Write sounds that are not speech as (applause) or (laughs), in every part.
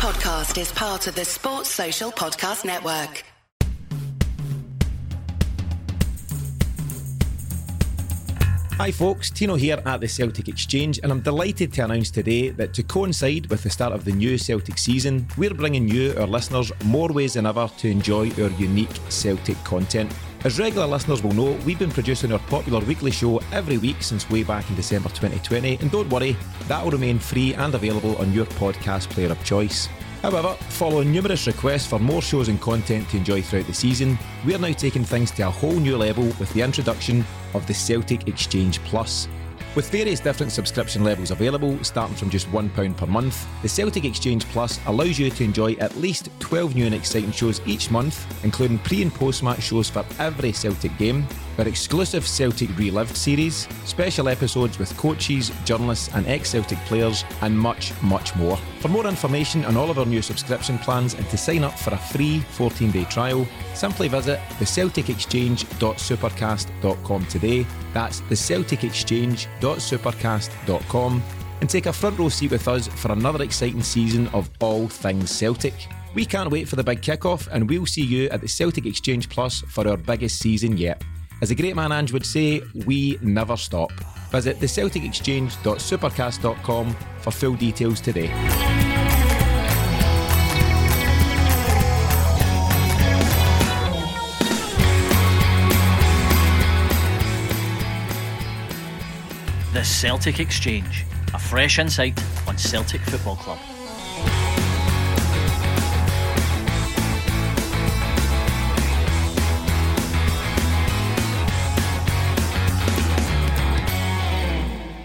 podcast is part of the Sports Social Podcast Network. Hi folks, Tino here at the Celtic Exchange, and I'm delighted to announce today that to coincide with the start of the new Celtic season, we're bringing you, our listeners, more ways than ever to enjoy our unique Celtic content. As regular listeners will know, we've been producing our popular weekly show every week since way back in December 2020, and don't worry, that will remain free and available on your podcast player of choice. However, following numerous requests for more shows and content to enjoy throughout the season, we are now taking things to a whole new level with the introduction of the Celtic Exchange Plus. With various different subscription levels available, starting from just £1 per month, the Celtic Exchange Plus allows you to enjoy at least 12 new and exciting shows each month, including pre and post match shows for every Celtic game, our exclusive Celtic Relived series, special episodes with coaches, journalists, and ex Celtic players, and much, much more. For more information on all of our new subscription plans and to sign up for a free 14 day trial, simply visit thecelticexchange.supercast.com today. That's thecelticexchange.supercast.com and take a front row seat with us for another exciting season of all things Celtic. We can't wait for the big kickoff, and we'll see you at the Celtic Exchange Plus for our biggest season yet. As the great man Ange would say, we never stop. Visit thecelticexchange.supercast.com for full details today. The Celtic Exchange, a fresh insight on Celtic Football Club.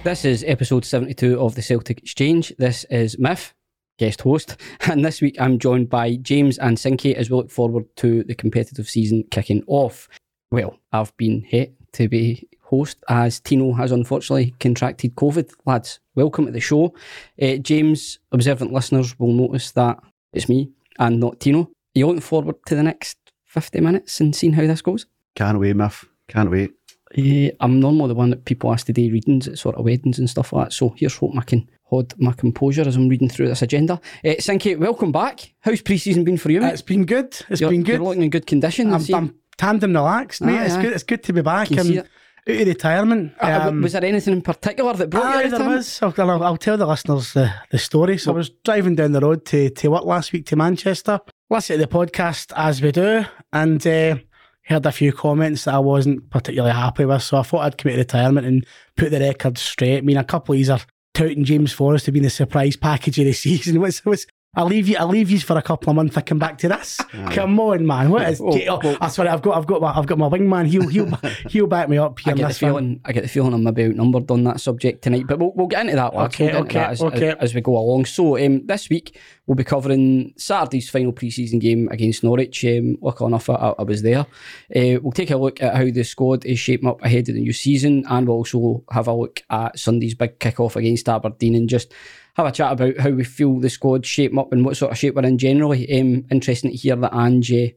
This is episode 72 of the Celtic Exchange. This is Mif, guest host, (laughs) and this week I'm joined by James and Sinky as we look forward to the competitive season kicking off. Well, I've been hit to be host as Tino has unfortunately contracted COVID. Lads, welcome to the show. Uh, James, observant listeners will notice that it's me and not Tino. Are you looking forward to the next 50 minutes and seeing how this goes? Can't wait, Mif. Can't wait. Uh, I'm normally the one that people ask to do readings at sort of weddings and stuff like that. So here's hoping I can hold my composure as I'm reading through this agenda. Uh, Sinky, welcome back. How's pre-season been for you? Mate? It's been good. It's you're, been good. You're looking in good condition. I'm, I'm tandem relaxed, mate. Aye, it's aye. good. It's good to be back. Can I'm out of retirement. Uh, uh, Um, was there anything in particular that brought you aye, out of there was. I'll, I'll, I'll tell the listeners the, the story. So I was driving down the road to, to work last week to Manchester. Listened to the podcast as we do, and uh, heard a few comments that I wasn't particularly happy with. So I thought I'd come out retirement and put the record straight. I mean, a couple of these are touting James Forrest to be the surprise package of the (laughs) season. What's, what's, I'll leave you. I'll leave you for a couple of months. I come back to this. Come on, man. What is? Oh, oh, oh, sorry, I've got, I've got, my, I've got my wingman. He'll, he'll, (laughs) he'll back me up here. I get the this one. feeling. I get the feeling I'm maybe outnumbered on that subject tonight, but we'll, we'll get into that. lads. Okay, We'll okay, as, okay. As, as we go along. So um, this week we'll be covering Saturday's final pre-season game against Norwich. Um, luckily enough, I, I was there. Uh, we'll take a look at how the squad is shaping up ahead of the new season, and we'll also have a look at Sunday's big kick-off against Aberdeen and just have a chat about how we feel the squad shape up and what sort of shape we're in generally. Um, interesting to hear that Ange uh,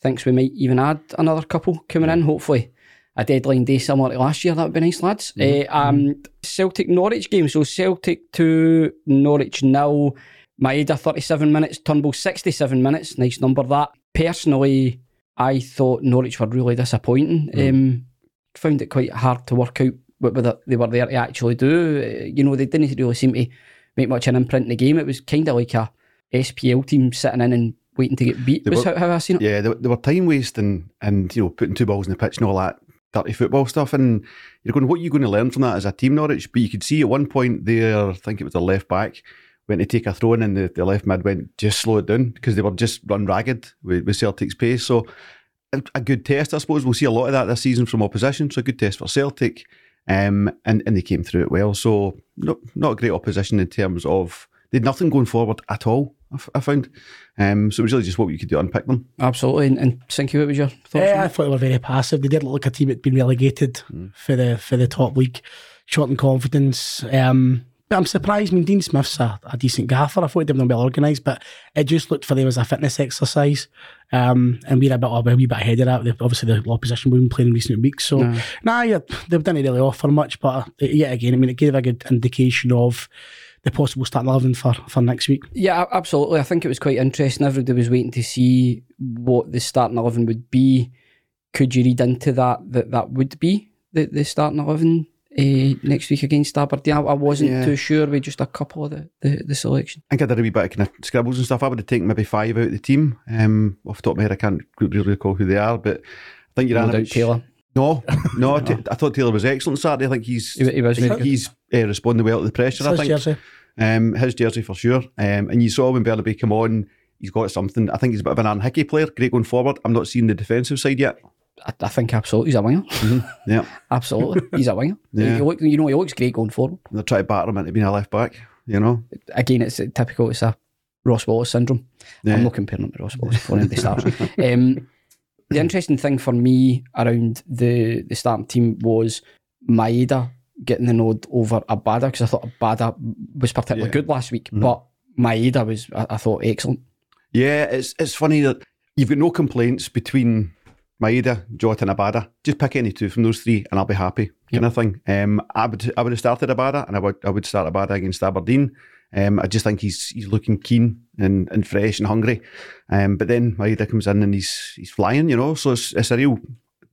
thinks we might even add another couple coming in, hopefully. A deadline day similar to last year, that would be nice, lads. Uh, um, Celtic Norwich game. So Celtic 2, Norwich nil. Maeda 37 minutes, Turnbull 67 minutes. Nice number that. Personally, I thought Norwich were really disappointing. Um, found it quite hard to work out what what they were there to actually do. Uh, You know, they didn't really seem to make much an imprint in the game. It was kind of like a SPL team sitting in and waiting to get beat. They Was were- how, how I seen it. Yeah, they, they were time wasting and you know putting two balls in the pitch and all that dirty football stuff. And you're going, what are you going to learn from that as a team, Norwich? But you could see at one point there, I think it was the left back went to take a throw in, and the, the left mid went just slow it down because they were just run ragged with, with Celtic's pace. So a, a good test, I suppose. We'll see a lot of that this season from opposition. So a good test for Celtic. Um, and, and they came through it well. So not not great opposition in terms of they had nothing going forward at all. I, f- I found. Um, so it was really just what we could do to unpick them. Absolutely. And, and Sinky, what was your thoughts? Yeah, I thought they were very passive. They did look like a team that'd been relegated for the for the top league, short in confidence. Um, but I'm surprised. I mean, Dean Smith's a, a decent gaffer. I thought they'd been well organised, but it just looked for them as a fitness exercise. Um, and we're a bit, a wee bit ahead of that. They've- Obviously, the opposition we've been playing in recent weeks. So, nah, yeah, they didn't really offer much, but uh, yet again, I mean, it gave a good indication of the possible starting eleven for for next week. Yeah, absolutely. I think it was quite interesting. Everybody was waiting to see what the starting eleven would be. Could you read into that that that would be the, the starting eleven uh, next week against Aberdeen? I, I wasn't Yeah. too sure with just a couple of the, the, the selection. I think I did a wee bit of kind of scribbles and stuff. I would have taken maybe five out of the team. Um, off the top of my head, I can't really recall who they are, but I think you're No doubt Taylor. (laughs) No, no. Ta- I thought Taylor was excellent Saturday. I think he's He, he was I very think good. he's uh, responding well to the pressure. I His think jersey. um, his jersey for sure. Um, and you saw when Bernabei come on, he's got something. I think he's a bit of an Aaron Hickey player. Great going forward. I'm not seeing the defensive side yet. I, I think absolutely he's a winger. (laughs) Yeah, Absolutely, he's a winger. (laughs) Yeah. He look, you know, he looks great going forward. they're trying to batter him into being a left back. You know, Again, it's typical. It's a Ross Wallace syndrome. Yeah. I'm not comparing him to Ross Wallace before anybody starts. (laughs) Um, the interesting thing for me around the the starting team was Maeda getting the nod over Abada because I thought Abada was particularly Yeah. good last week, Mhm. but Maeda was I, I thought excellent. yeah. It's it's funny that you've got no complaints between Maeda, Jota, and Abada. Just pick any two from those three, and I'll be happy. Kind of thing. Um, I would I would have started Abada, and I would I would start Abada against Aberdeen. Um, I just think he's he's looking keen and, and fresh and hungry. Um, but then Maeda comes in and he's he's flying, you know. So it's, it's a real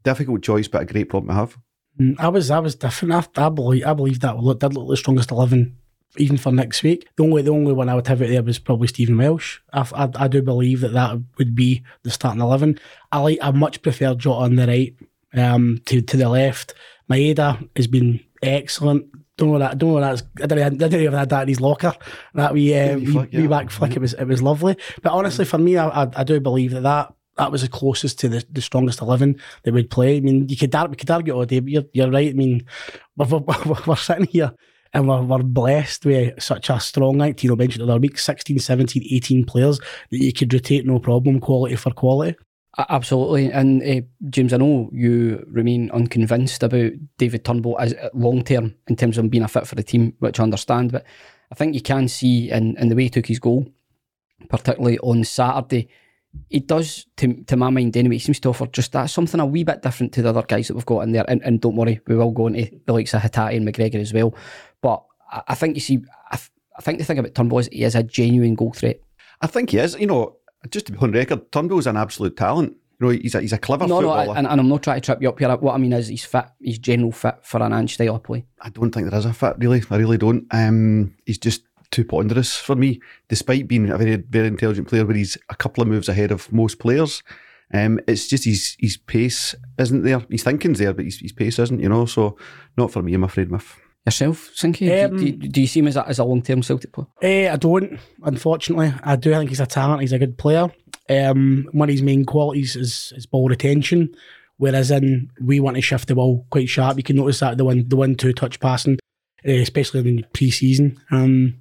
difficult choice, but a great problem to have. Mm, I was I was different. I, I believe I believe that did look the strongest eleven even for next week. The only the only one I would have it there was probably Stephen Welsh. I, I, I do believe that that would be the starting eleven. I like I much prefer Jota on the right um, to to the left. Maeda has been excellent. Don't know that. Don't know that's. I didn't, I didn't even have that in his locker. That we uh, wee wee, flick, wee yeah. back flick. It was it was lovely. But honestly, for me, I, I, I do believe that that. That was the closest to the, the strongest eleven that would play. I mean, you could we could argue all day, but you're, you're right. I mean, (laughs) we're, we're, we're sitting here and we're, we're blessed with such a strong, like Tino mentioned the other week, 16, 17, 18 players that you could rotate no problem, quality for quality. Absolutely, and uh, James, I know you remain unconvinced about David Turnbull as long term in terms of being a fit for the team, which I understand. But I think you can see in, in the way he took his goal, particularly on Saturday, he does, to, to my mind anyway, he seems to offer just that something a wee bit different to the other guys that we've got in there. And, and don't worry, we will go into the likes of Hatate and McGregor as well. But I, I think you see, I, I think the thing about Turnbull is he is a genuine goal threat. I think he is. You know, just to be on record, Turnbull's an absolute talent. You know, he's a he's a clever No, no. I, and, and I'm not trying to trip you up here. What I mean is he's fit, he's general fit for an Ange style of play. I don't think there is a fit, really. I really don't. Um, he's just too ponderous for me, despite being a very, very intelligent player where he's a couple of moves ahead of most players. Um, it's just his his pace isn't there. His thinking's there, but his, his pace isn't, you know. So, not for me, I'm afraid, Mif. Yourself, Sinky, Um, do, do, do you see him as a, as a long term Celtic player? Eh, I don't, unfortunately. I do think he's a talent. He's a good player. Um, one of his main qualities is, is ball retention, whereas in we want to shift the ball quite sharp. You can notice that the one the one two touch passing, eh, especially in pre-season. Um,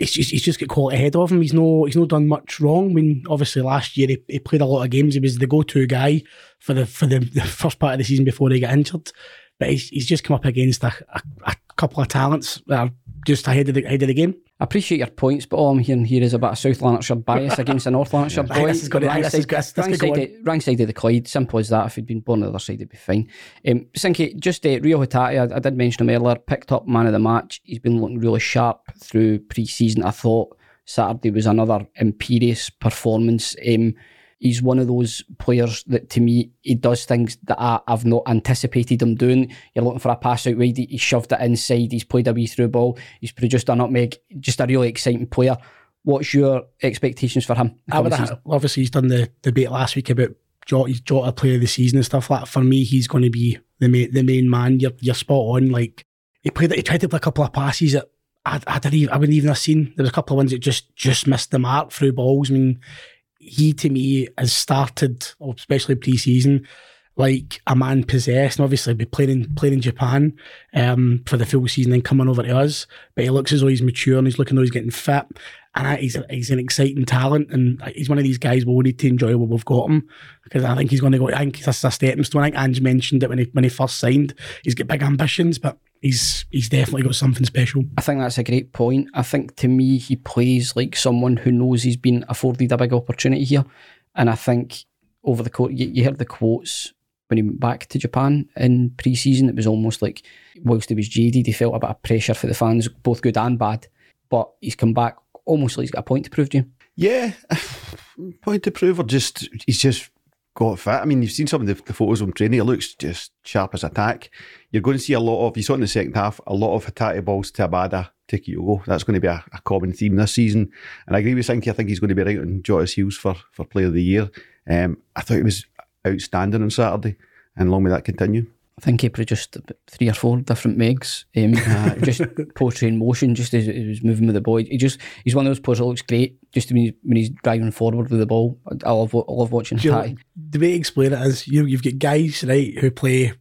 it's just he's just got quality ahead of him. He's no he's not done much wrong. I mean, obviously last year he, he played a lot of games. He was the go-to guy for the for the, the first part of the season before he got injured. But he's, he's just come up against a, a, a couple of talents that are just ahead of the ahead of the game. I appreciate your points, but all I'm hearing here is about a South Lanarkshire bias (laughs) against a North Lanarkshire I think boy. this is gonna- I think this is good- this wrong, side of, wrong side of the Clyde. Simple as that. If he'd been born on the other side, it'd be fine. Um, Sinky, just uh, Reo Hatate, I, I did mention him earlier, picked up man of the match. He's been looking really sharp through pre season. I thought Saturday was another imperious performance. Um, he's one of those players that to me he does things that I, I've not anticipated him doing. You're looking for a pass out wide, he, shoved it inside, he's played a wee through ball, he's produced a nutmeg, just a really exciting player. What's your expectations for him? I would, coming obviously, he's done the debate last week about Jota, Jota player of the season and stuff like that. For me, he's going to be the main, the main man. You're, you're spot on. Like he played, he tried to play a couple of passes that I, I didn't even, I wouldn't even have seen. There was a couple of ones that just just missed the mark through balls. I mean, he to me has started, especially pre-season, like a man possessed. And obviously, be playing in, playing in Japan um, for the full season and coming over to us. But he looks as though he's mature and he's looking though he's getting fit. And he's, a, he's an exciting talent. And he's one of these guys we'll need to enjoy what we've got him. Because I think he's going to go, I think that's a stepping stone. I think Ange mentioned it when he, when he first signed. He's got big ambitions, but he's he's definitely got something special. I think that's a great point. I think to me, he plays like someone who knows he's been afforded a big opportunity here. And I think over the court you, you heard the quotes when he went back to Japan in pre season. It was almost like, whilst he was jaded, he felt a bit of pressure for the fans, both good and bad. but he's come back almost like he's got a point to prove to you. Yeah, (sighs) point to prove, or just he's just got fit. I mean, you've seen some of the, the photos of him training. He looks just sharp as attack. You're going to see a lot of, you saw in the second half, a lot of Hatate balls to Abada, to Kyogo. That's going to be a, a, common theme this season. And I agree with Sinky. I think he's going to be right on Jota's heels for, for Player of the Year. Um, I thought he was outstanding on Saturday, and long may that continue. I think he produced three or four different megs, um, (laughs) uh, just poetry in motion, just as he was moving with the ball. He just he's one of those players that looks great just when he's, when he's driving forward with the ball. I love I love watching him. The way to explain it is you you've got guys right who play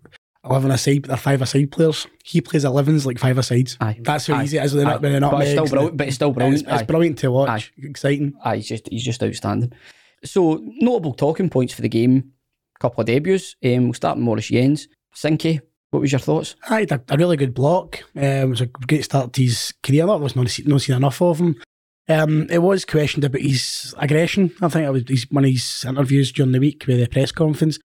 eleven aside, but they're five aside players. He plays elevens like five asides. Aye. That's how Aye. easy it is when they're not, they're not but it's still brilliant. But it's still brilliant. It's, it's Aye. brilliant to watch. Exciting. Aye, he's just he's just outstanding. So notable talking points for the game. Couple of debuts. Um, we'll start with Moritz Jens. Sinky, what was your thoughts? Aye, a, a really good block. Um, it was a great start to his career. That was not, not seen enough of him. Um, it was questioned about his aggression. I think it was his, one of his interviews during the week with the press conference.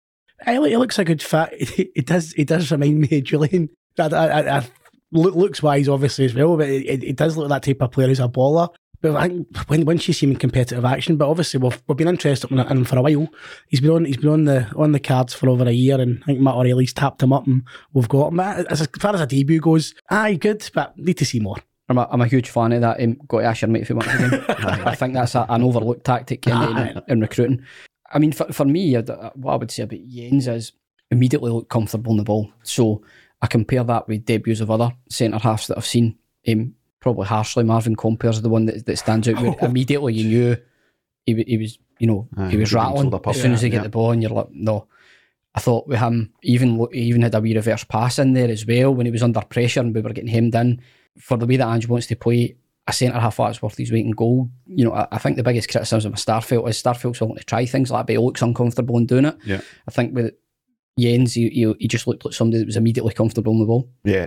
Aye, he looks a good fit. It, (laughs) does. It does remind me of Jullien. I, I, I, looks wise, obviously as well, but it, it, it does look like that type of player who's a baller. But I think when once you see him in competitive action, but obviously we've, we've been interested in him for a while. He's been on he's been on the on the cards for over a year, and I think Matt O'Riley's tapped him up, and we've got him. As far as a debut goes, aye, good, but need to see more. I'm a, I'm a huge fan of that. Um, got to ask your mate if he wants again. (laughs) I think that's a, an overlooked tactic in, in, in recruiting. I mean, for, for me, uh, what I would say about Jens is immediately look comfortable on the ball. So I compare that with debuts of other centre halves that I've seen. Um, probably harshly, Marvin Compper's the one that, that stands out. Where (laughs) immediately you knew he, he was, you know, he was rattling as soon as he yeah. get the ball, and you're like, no. I thought with him, even he even had a wee reverse pass in there as well when he was under pressure and we were getting hemmed in. For the way that Ange wants to play, a centre half that's worth his weight in gold. You know, I, I think the biggest criticism of Starfelt is Starfelt's willing to try things like that, but he looks uncomfortable in doing it. Yeah. I think with Jens, he, he, he just looked like somebody that was immediately comfortable on the ball. Yeah,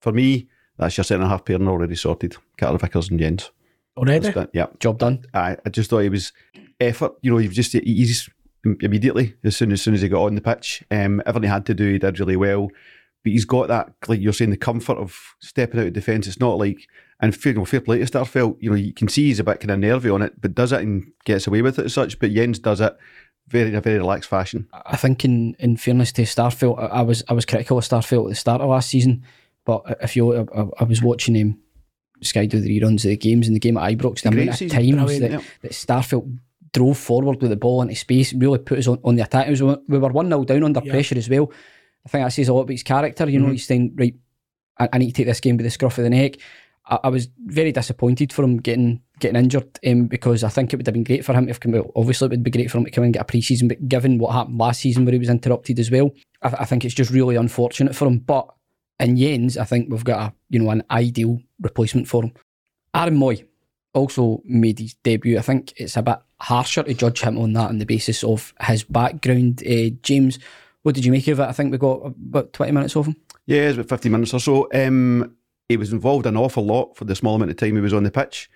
for me, that's your centre half pairing already sorted. Carter Vickers and Jens. Already, That's that, yeah. Job done. I, I just thought he was effort. You know, you've just he's immediately as soon as soon as he got on the pitch, um, everything he had to do, he did really well. But he's got that, like you're saying, the comfort of stepping out of defence. It's not like, and fair, you know, fair play to Starfelt. You know, you can see he's a bit kind of nervy on it, but does it and gets away with it as such. But Jens does it very in a very relaxed fashion. I think in, in fairness to Starfelt, I, I was I was critical of Starfelt at the start of last season, but if you, I, I- I was watching him Sky do the reruns of the games in the game at Ibrox, the Great amount of season, times brilliant, that, yeah. that Starfelt drove forward with the ball into space, really put us on, on the attack. It was, we were 1 0 down under Yeah. pressure as well. I think that says a lot about his character. You know, he's saying, right, I, I need to take this game by the scruff of the neck. I, I was very disappointed for him getting getting injured um, because I think it would have been great for him if well, obviously it would be great for him to come and get a pre-season, but given what happened last season where he was interrupted as well, I, th- I think it's just really unfortunate for him. But in Jens, I think we've got a you know an ideal replacement for him. Aaron Mooy also made his debut. I think it's a bit harsher to judge him on that on the basis of his background. Uh, James, what did you make of it? I think we got about 20 minutes of him. Yeah, it's about 50 minutes or so. Um, he was involved an awful lot for the small amount of time he was on the pitch.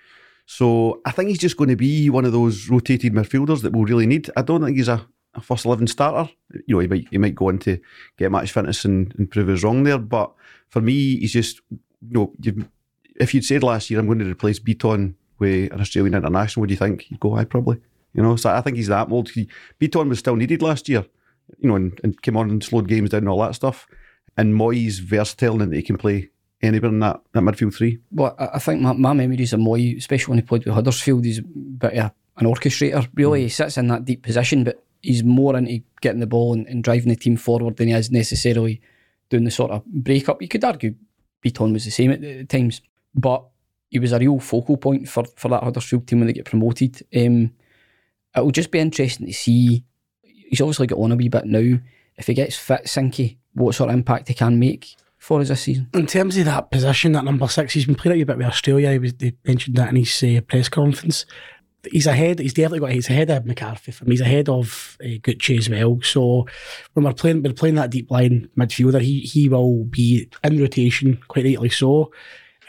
So I think he's just going to be one of those rotated midfielders that we'll really need. I don't think he's a, a first 11 starter. You know, he might, he might go on to get match fitness and, and prove us wrong there. But for me, he's just, you know, if you'd said last year, I'm going to replace Bitton with an Australian international, would you think? You'd go, I probably. You know, so I think he's that mould. Bitton was still needed last year, you know, and, and came on and slowed games down and all that stuff. And Mooy's versatile and that he can play anywhere in that, that midfield three. Well, I I think my, my memories of Mooy, especially when he played with Huddersfield, he's a bit of an orchestrator, really. He sits in that deep position, but he's more into getting the ball and, and driving the team forward than he is necessarily doing the sort of break up. You could argue Bitton was the same at, at times, but he was a real focal point for, for that Huddersfield team when they get promoted. Um, it'll just be interesting to see. He's obviously got on a wee bit now. If he gets fit, Sinky, what sort of impact he can make for us this season. In terms of that position, that number six, he's been playing a bit with Australia. He, was, he mentioned that in his uh, press conference. He's ahead. He's definitely got. He's ahead of McCarthy. For me. He's ahead of uh, Gucci as well. So when we're playing, we're playing that deep line midfielder. He he will be in rotation, quite rightly so.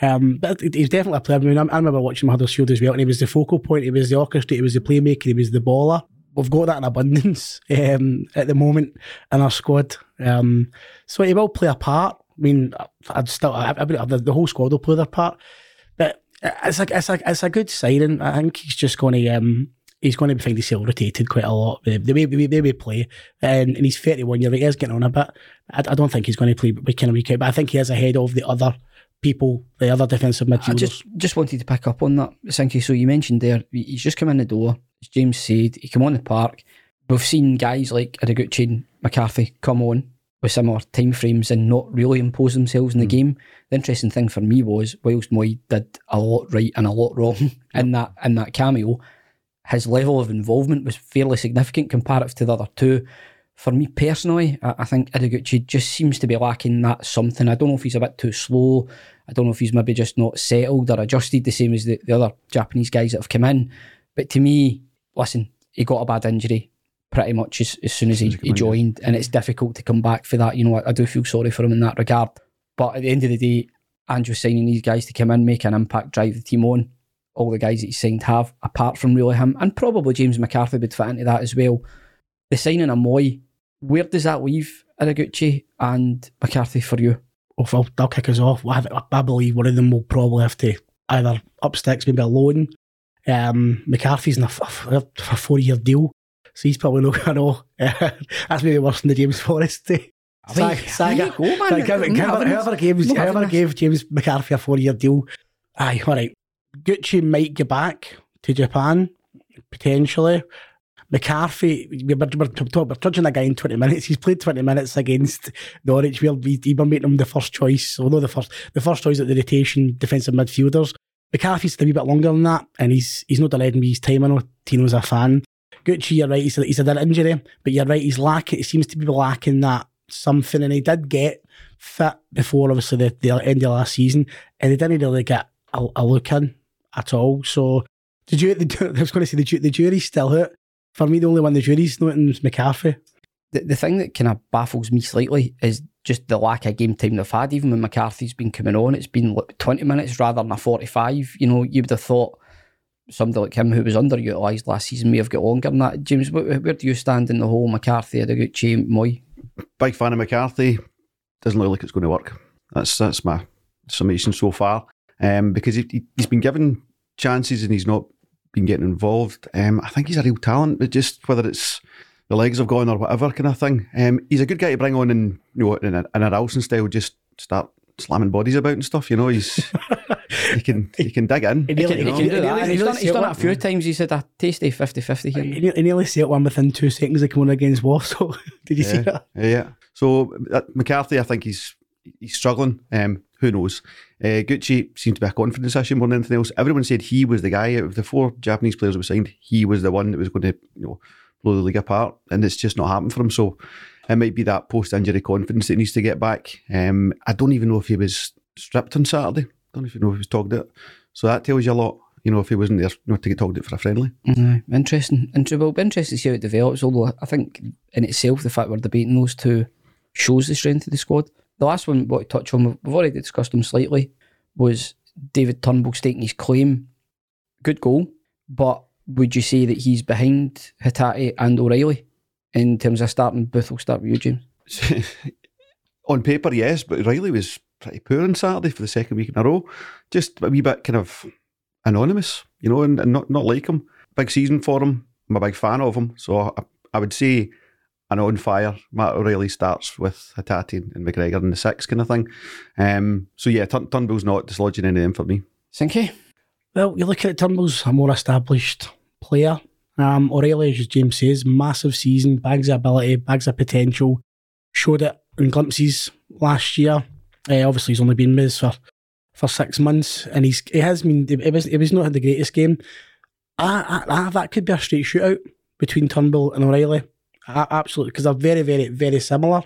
Um, but he's definitely a player. I, mean, I remember watching Huddersfield as well, and he was the focal point. He was the orchestrator. He was the playmaker. He was the baller. We've got that in abundance (laughs) um, at the moment in our squad. Um, so he will play a part. I mean, I'd still, I, I, the, the whole squad will play their part. But It's like it's like it's a good signing. I think he's just going to um he's going to find himself rotated quite a lot. The, the way the way, the way we play, and, and he's thirty one. You're right, he's getting on a bit. I, I don't think he's going to play week in and week out, but I think he is ahead of the other people, the other defensive midfielders. I just just wanted to pick up on that, Sinky. So you mentioned there, he's just come in the door. As James said, he came on the park. We've seen guys like Ideguchi and McCarthy come on with similar time frames and not really impose themselves in the hmm. game. The interesting thing for me was whilst Mooy did a lot right and a lot wrong (laughs) in that in that cameo, his level of involvement was fairly significant comparative to the other two. For me personally, I, I think Ideguchi just seems to be lacking that something. I don't know if he's a bit too slow. I don't know if he's maybe just not settled or adjusted the same as the, the other Japanese guys that have come in. But to me, listen, he got a bad injury pretty much as, as soon as he, he joined, and it's difficult to come back for that. You know, I, I do feel sorry for him in that regard. But at the end of the day, Andrew's signing these guys to come in, make an impact, drive the team on. All the guys that he signed have, apart from really him, and probably James McCarthy would fit into that as well. The signing of Mooy, where does that leave Ideguchi and McCarthy for you? Oh, they'll, they'll kick us off. I, I believe one of them will probably have to either up sticks, maybe a loan. Um, McCarthy's in a, a, a four year deal, so he's probably not going to. That's maybe worse than the James Forrest. Away- Sag- away go, man. Like, give- give- not whoever gave, whoever gave James McCarthy a four year deal, aye, all right. Gucci might get back to Japan, potentially. McCarthy, we're, we're, we're, we're touching a guy in 20 minutes. He's played 20 minutes against Norwich. We'll be even making him the first choice, although the first the first choice at the rotation defensive midfielders. McCarthy's a wee bit longer than that, and he's he's not delayed me his time. I know Tino's a fan. Gucci, you're right. He's, he's had an injury, but you're right. He's lacking. It seems to be lacking that something, and he did get fit before obviously the, the end of last season, and he didn't really get a, a look in at all. So the jury, (laughs) the, I was going to say the, the jury's still out. For me, the only one the jury's not in is McCarthy. the, the thing that kind of baffles me slightly is just the lack of game time they've had. Even when McCarthy's been coming on, it's been like 20 minutes rather than a 45. You know, you would have thought somebody like him who was underutilised last season may have got longer than that. James, where, where do you stand in the whole McCarthy, Ideguchi, Mooy? Big fan of McCarthy. Doesn't look like it's going to work. That's that's my summation so far. Um, because he, he's been given chances and he's not been getting involved. Um, I think he's a real talent, but just whether it's the legs have gone or whatever kind of thing. Um, he's a good guy to bring on in you know in a, in a Ralston style. Just start slamming bodies about and stuff. You know, he's he can (laughs) he can dig in. He He can, he he can do that. He's done, he's done it a few one- times. He's had a tasty 50 50 He here. ne- he nearly set one within two seconds of coming on against Warsaw. (laughs) Did you see that? yeah. So uh, McCarthy, I think he's he's struggling. Um, who knows? Uh, Gucci seemed to be a confidence issue more than anything else. Everyone said he was the guy out of the four Japanese players that were signed. He was the one that was going to you know blow the league apart, and it's just not happened for him. So it might be that post-injury confidence that needs to get back. Um, I don't even know if he was stripped on Saturday. don't you know if he was togged out. So that tells you a lot. You know, if he wasn't there, know, to get togged out for a friendly. Aye, interesting. Inter- well, it'll be interesting to see how it develops. Although I think in itself, the fact we're debating those two shows the strength of the squad. The last one, what to touch on, we've already discussed him slightly, was David Turnbull stating his claim. Good goal, but would you say that he's behind Hatate and O'Riley in terms of starting? Booth will start with you, James. (laughs) on paper, yes, but O'Riley was pretty poor on Saturday for the second week in a row. Just a wee bit kind of anonymous, you know, and, and not not like him. Big season for him. I'm a big fan of him. So I, I would say an on fire Matt O'Riley starts with Hatate and McGregor in the six kind of thing. Um, so yeah, Turn- Turnbull's not dislodging any of them for me. Sinky? Well, you look at Turnbull's a more established player. Um, O'Riley, as James says, massive season, bags of ability, bags of potential. Showed it in glimpses last year. Uh, obviously, he's only been with for, for six months, and he's he has been. It was it was not the greatest game. Ah, ah, ah, that could be a straight shootout between Turnbull and O'Riley. Absolutely, because they're very, very, very similar.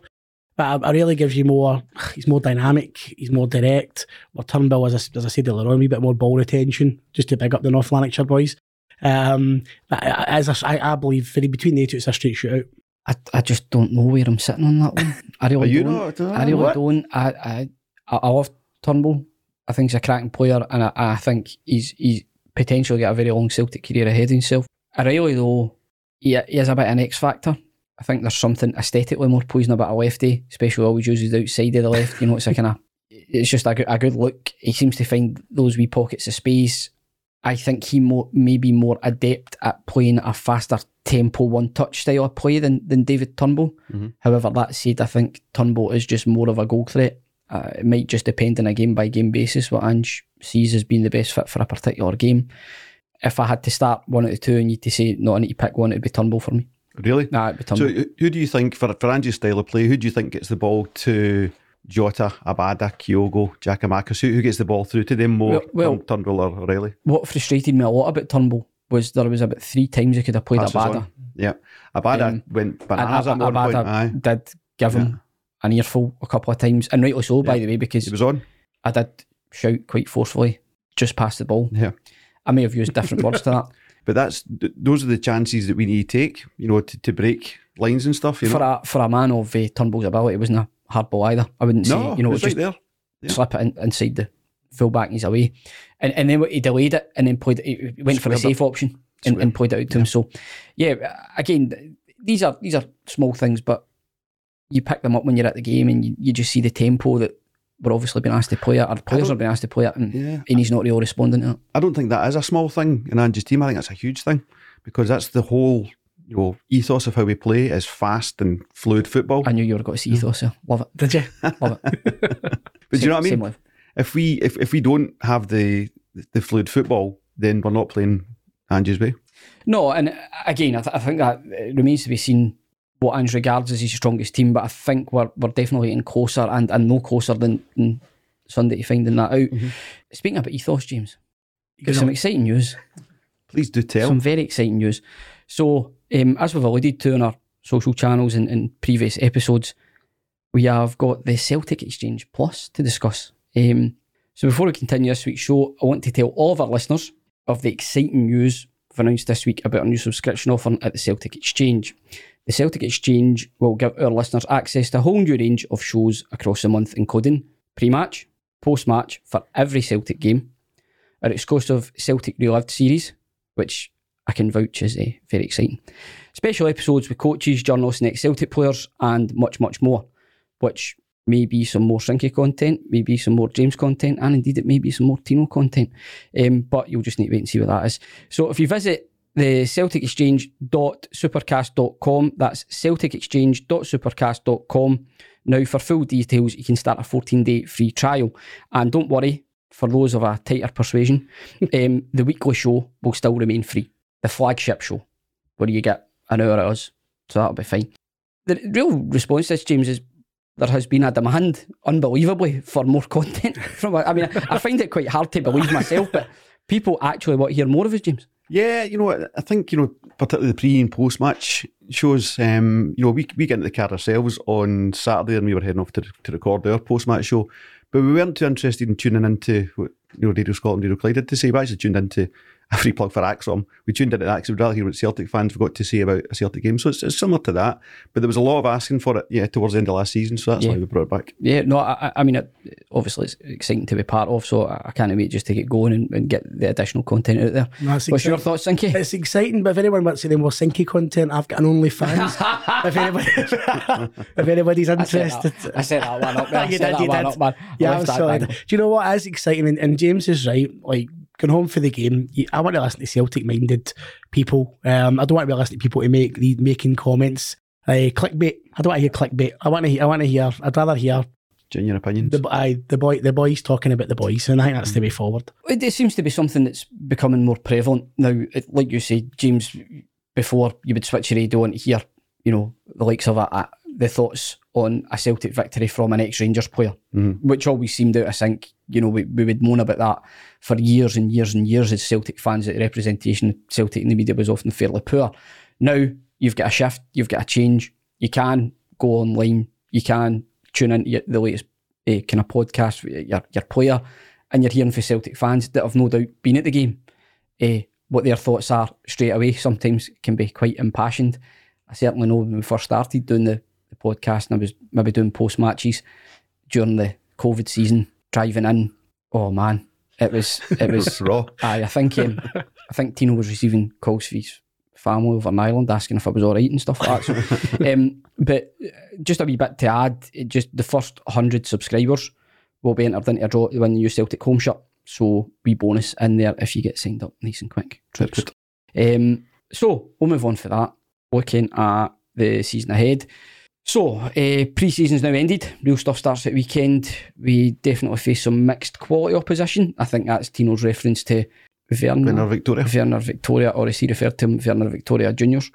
But it really gives you more. He's more dynamic. He's more direct. Well, Turnbull, as I, as I said earlier on, a wee bit more ball retention, just to big up the North Lanarkshire boys. Um, but as I, I, I believe, for between the two, it's a straight shootout. I, I just don't know where I'm sitting on that one. I really (laughs) Are you don't. not? I really What? don't. I, I I I love Turnbull. I think he's a cracking player, and I, I think he's he's potentially got a very long Celtic career ahead of himself. I really though, he, he is a bit an X factor. I think there's something aesthetically more pleasing about a lefty, especially always uses the outside of the left. You know, it's a kind of it's just a good, a good look. He seems to find those wee pockets of space. I think he more, may be more adept at playing a faster tempo, one touch style of play than, than David Turnbull. Mm-hmm. However, that said, I think Turnbull is just more of a goal threat. Uh, it might just depend on a game by game basis what Ange sees as being the best fit for a particular game. If I had to start one of the two and you need to say, no, I need to pick one, it'd be Turnbull for me. Really? Nah, So, who- who do you think, for, for Angie's style of play, who do you think gets the ball to Jota, Abada, Kyogo, Giakoumakis? Who, who gets the ball through to them more, Well- well- Turn- Turnbull or O'Riley? what frustrated me a lot about Turnbull was there was about three times he could have played Passes Abada. on. Yeah. Abada Um, went bananas at one point. Aye. did give him an earful a couple of times, and rightly so, by the way, because He was on. I did shout quite forcefully just past the ball. Yeah. I may have used different words to that. But that's those are the chances that we need to take, you know, to, to break lines and stuff. You know? For a for a man of uh, Turnbull's ability, it wasn't a hard ball either. I wouldn't no, say you know it's just right there. Yeah. slip it in, inside the full back and he's away, and and then he delayed it and then played. He he went for the Squared it. safe option and, and played it out to him. So yeah, again, these are these are small things, but you pick them up when you're at the game and you, you just see the tempo that we're obviously being asked to play it, Our players are being asked to play it, and, Yeah. and he's not really responding to it. I don't think that is a small thing in Angie's team. I think that's a huge thing because that's the whole you know ethos of how we play is fast and fluid football. I knew you were going to see ethos there. Love it. Did you? (laughs) Love it. (laughs) but do you know what I Same mean? If we if, if we don't have the the fluid football, then we're not playing Angie's way. No, and again, I, th- I think that it remains to be seen what Ange regards as his strongest team, but I think we're, we're definitely getting closer and, and no closer than, than Sunday to finding that out. Speaking about ethos, James, there's some exciting news. Please do tell. Some very exciting news. So, um, as we've alluded to on our social channels and in previous episodes, we have got the Celtic Exchange Plus to discuss. Um, so, before we continue this week's show, I want to tell all of our listeners of the exciting news we've announced this week about our new subscription offer at the Celtic Exchange. The Celtic Exchange will give our listeners access to a whole new range of shows across the month, including pre match, post match for every Celtic game, our exclusive Celtic Relived series, which I can vouch is uh, very exciting. Special episodes with coaches, journalists, and ex Celtic players, and much, much more, which may be some more Sinky content, maybe some more James content, and indeed it may be some more Tino content. Um, but you'll just need to wait and see what that is. So if you visit the celticexchange.supercast.com, that's celticexchange.supercast.com. Now, for full details, you can start a 14 day free trial. And don't worry, for those of a tighter persuasion, (laughs) um, the weekly show will still remain free. The flagship show, where you get an hour of us. So that'll be fine. The real response to this, James, is there has been a demand, unbelievably, for more (laughs) content from. I mean, I find it quite hard to believe myself, but people actually want to hear more of us, James. Yeah, you know? I think you know, particularly the pre and post match shows. Um, you know, we we get into the car ourselves on Saturday, and we were heading off to to record our post match show, but we weren't too interested in tuning into what you know Radio Scotland, Radio Clyde had to say. We actually tuned into (laughs) a free plug for Axom. We tuned into that because we'd rather hear what Celtic fans have got to say about a Celtic game. So it's, it's similar to that, but there was a lot of asking for it. Yeah, towards the end of last season, so that's Yeah. why we brought it back. Yeah, no, I, I- I mean, it, obviously it's exciting to be part of, so I I can't wait just to get going and, and get the additional content out there. That's What's your exciting. thoughts, Sinky? It's exciting, but if anyone wants to any more Sinky content, I've got an OnlyFans. (laughs) if, anybody, (laughs) if anybody's interested. I set that one up, man. I you set did, that one did. up, man. Yeah, I'm that sorry. Do you know what? what is exciting? And, and James is right. Like going home for the game, I want to listen to Celtic-minded people. Um, I don't want to be listening to people to make the making comments. Uh, clickbait. I don't want to hear clickbait. I want to. Hear, I want to hear. I'd rather hear Genuine opinions. the I, the boy the boys talking about the boys, and I think that's the way forward. It, it seems to be something that's becoming more prevalent now. It, like you say, James, before you would switch your radio on to hear, you know, the likes of a, a, the thoughts on a Celtic victory from an ex-Rangers player, which always seemed out of sync. You know, we, we would moan about that for years and years and years as Celtic fans that the representation of Celtic in the media was often fairly poor. Now you've got a shift, you've got a change. You can go online, you can tune into the latest uh, kind of podcast with your, your player, and you're hearing from Celtic fans that have no doubt been at the game. Uh, what their thoughts are straight away sometimes can be quite impassioned. I certainly know when we first started doing the, the podcast and I was maybe doing post matches during the COVID season, driving in. Oh man, it was it was (laughs) raw. Aye, I think um, I think Tino was receiving calls for his family over in Ireland asking if I was all right and stuff like that. So, (laughs) um, but uh, just a wee bit to add, it just the first hundred subscribers will be entered into a draw to win the new Celtic home shirt. So we bonus in there if you get signed up nice and quick. Good. Um, so we'll move on for that. Looking at the season ahead. So uh, pre-season's now ended. Real stuff starts at weekend. We definitely face some mixed quality opposition. I think that's Tino's reference to Werner, Winner Victoria. Werner Victoria, or as he referred to him, Werner Victoria Juniors.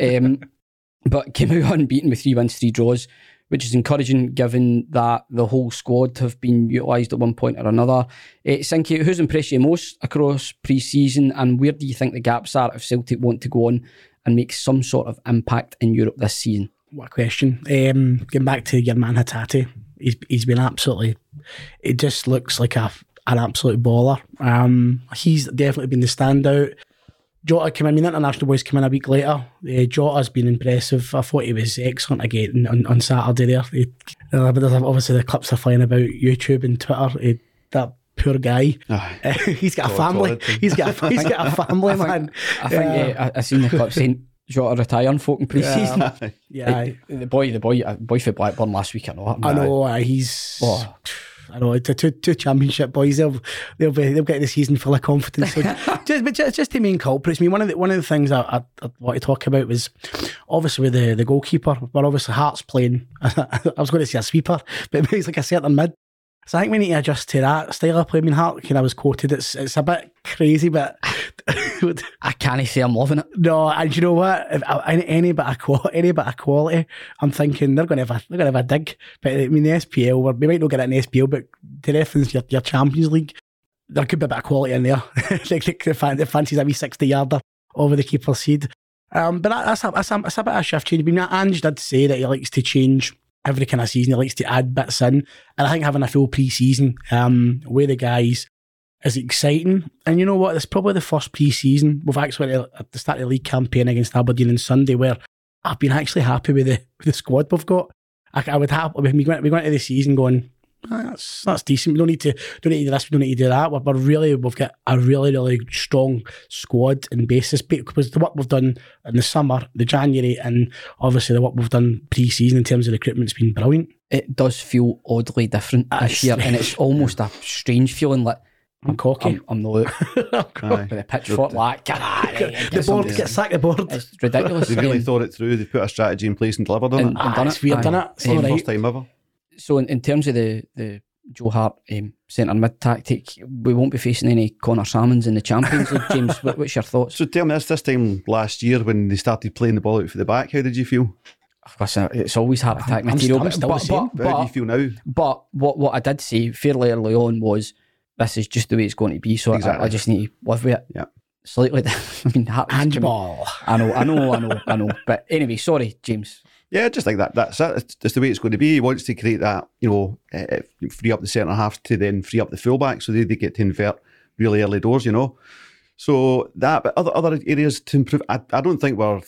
Um, (laughs) but came out (laughs) unbeaten with three wins, three draws, which is encouraging given that the whole squad have been utilised at one point or another. Uh, Sinky, who's impressed you most across pre-season, and where do you think the gaps are if Celtic want to go on and make some sort of impact in Europe this season? What a question. Um, getting back to your man Hatate, he's he's been absolutely. It just looks like a an absolute baller. Um, he's definitely been the standout. Jota came in. I mean, international boys came in a week later. Uh, Jota's been impressive. I thought he was excellent again on, on Saturday. There, he, uh, obviously the clips are flying about YouTube and Twitter. He, that poor guy. Aye. (laughs) he's got a family. God. He's got a, he's got a (laughs) family, man. I think Yeah. uh, I, I seen the clip saying Jota retiring folk in pre-season. (laughs) Aye. Yeah, Like, the boy, the boy, uh, boy for Blackburn last week. I know. I know. Uh, he's. Oh. I know. Two, two, two championship boys. They'll they'll be they'll get the season full of confidence. So (laughs) just, but just, just the main culprits. I mean, one of the one of the things I, I, I want to talk about was obviously with the the goalkeeper. But obviously Hart's playing. (laughs) I was going to say a sweeper, but he's like a certain mid. So I think we need to adjust to that style of play. I mean, Hart kind of was quoted. It's it's a bit crazy, but (laughs) I can't say I'm loving it. No, and you know what? If, uh, any, any bit of quality, any bit of quality, I'm thinking they're going to have a they're going to have a dig. But I mean, the SPL, we might not get it in the SPL, but to reference your, your Champions League, there could be a bit of quality in there. (laughs) like the, fan, the fancies a wee sixty yarder over the keeper's seed. Um, but that, that's a, that's a that's a bit of a shift change. I mean, Ange did say that he likes to change every kind of season. He likes to add bits in, and I think having a full pre-season um, with the guys is exciting. And you know what? It's probably the first pre-season we've actually at the start of the league campaign against Aberdeen on Sunday where I've been actually happy with the (laughs) with the squad we've got. I, I would have we went we went into the season going. "Ah, That's that's decent. We don't need to don't need to do this. We don't need to do that. We're, we're really we've got a really really strong squad and basis because the work we've done in the summer, the January, and obviously the work we've done pre-season in terms of recruitment's been brilliant. It does feel oddly different Ah, this year, and it's (laughs) almost a strange feeling like I'm cocky. I'm, I'm not (laughs) out Aye. with a pitchfork like (laughs) get out of here, get the board somebody- get sacked the board. It's ridiculous. They really thought it through. They put a strategy in place and delivered on and, it. and Ah, done it's it. weird, Aye. done it? It's all right. First time ever. So in, in terms of the the Joe Hart um, centre mid tactic, we won't be facing any Connor Salmons in the Champions League. James, what, what's your thoughts? So tell me this this time last year when they started playing the ball out for the back, how did you feel? Of course, uh, it's always heart attack I'm material. I'm but, still but, the but, How do you feel now? but what what I did say fairly early on was this is just the way it's going to be. So I, Exactly. I just need to live with it. Yeah. Slightly. (laughs) I mean, Hearts can- Handball. I know, I know, I know, I know. But anyway, sorry, James. Yeah, just like that. That's it. Just the way it's going to be. He wants to create that, you know, uh, free up the centre half to then free up the fullback so they, they get to invert really early doors, you know. So that, but other other areas to improve. I, I don't think we're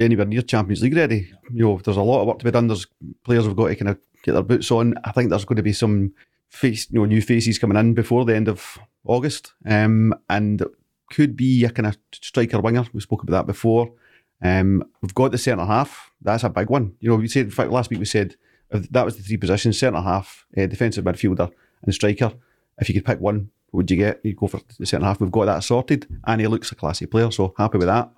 anywhere near Champions League ready. You know, there's a lot of work to be done. There's players have got to kind of get their boots on. I think there's going to be some face, you know, new faces coming in before the end of August, um, and could be a kind of striker winger. We spoke about that before. Um, we've got the centre half. That's a big one. You know, we said in fact last week we said if that was the three positions: centre half, uh, defensive midfielder, and striker. If you could pick one, what would you get? You go for the centre half. We've got that sorted, and he looks a classy player. So happy with that.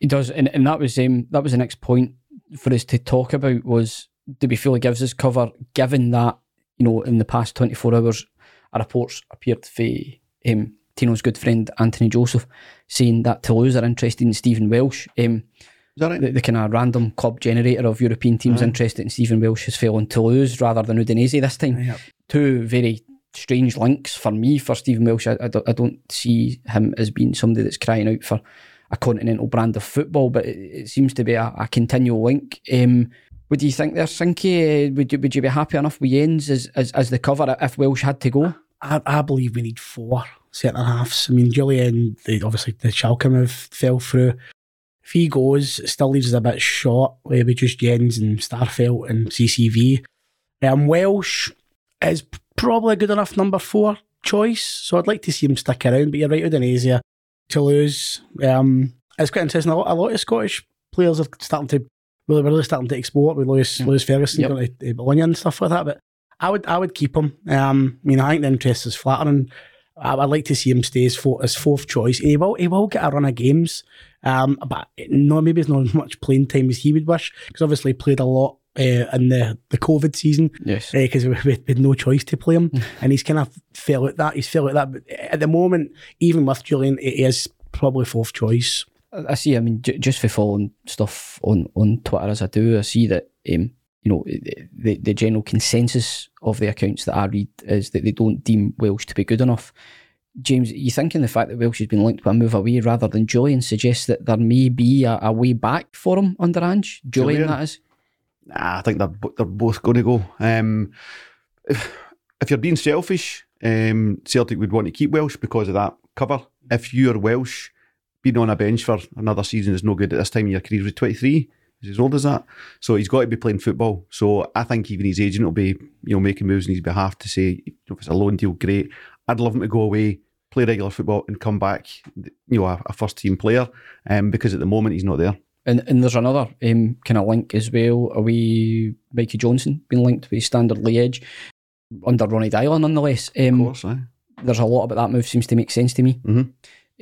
He does, and, and that was um, that was the next point for us to talk about was do we feel he gives us cover given that you know in the past twenty four hours a reports appeared to for um, Tino's good friend Anthony Joseph saying that Toulouse are interested in Stephen Welsh. Um, Is that right? the, the kind of random club generator of European teams interested in Stephen Welsh has fell on Toulouse rather than Udinese this time. Yep. Two very strange links for me for Stephen Welsh. I, I, don't, I don't see him as being somebody that's crying out for a continental brand of football, but it, it seems to be a, a continual link. Um, what do you think there, Sinky? Uh, would you would you be happy enough with Jens as, as as the cover if Welsh had to go? I, I believe we need four centre halves. I mean, Jullien, the, obviously the Schalke move fell through. If he goes, it still leaves us a bit short uh, with just Jens and Starfelt and CCV. Um, Welsh is probably a good enough number four choice, so I'd like to see him stick around. But you're right, Udinese, Toulouse. Um, it's quite interesting. A lot, a lot of Scottish players are starting to really, really starting to export with Lewis, Lewis Ferguson Yep. going to uh, Bologna and stuff like that. But I would I would keep him. Um, I mean, I think the interest is flattering. I would like to see him stay as, four, as fourth choice. He will he will get a run of games. Um, but no, maybe it's not as much playing time as he would wish because obviously he played a lot uh, in the, the COVID season. Yes. Because we, we had no choice to play him, (laughs) and he's kind of fell at that. He's fell at that. But at the moment, even with Jullien, he is probably fourth choice. I I see. I mean, j- just for following stuff on, on Twitter as I do, I see that um, you know the the general consensus of the accounts that I read is that they don't deem Welsh to be good enough. James, you thinking the fact that Welsh has been linked with a move away rather than Jullien suggests that there may be a, a way back for him under Ange? Jullien, Jullien? that is. Nah, I think they're they're both going to go. Um, if, if you're being selfish, um, Celtic would want to keep Welsh because of that cover. If you're Welsh, being on a bench for another season is no good at this time in your career. He's 23. He's as old as that, so he's got to be playing football. So I think even his agent will be, you know, making moves on his behalf to say if it's a loan deal, great. I'd love him to go away, play regular football, and come back, you know, a, a first team player. Um, because at the moment he's not there. And and there's another um, kind of link as well. Are we Mikey Johnston being linked with Standard Liège under Ronny Deila nonetheless? Of Um, course, aye. there's a lot about that move seems to make sense to me. Mhm.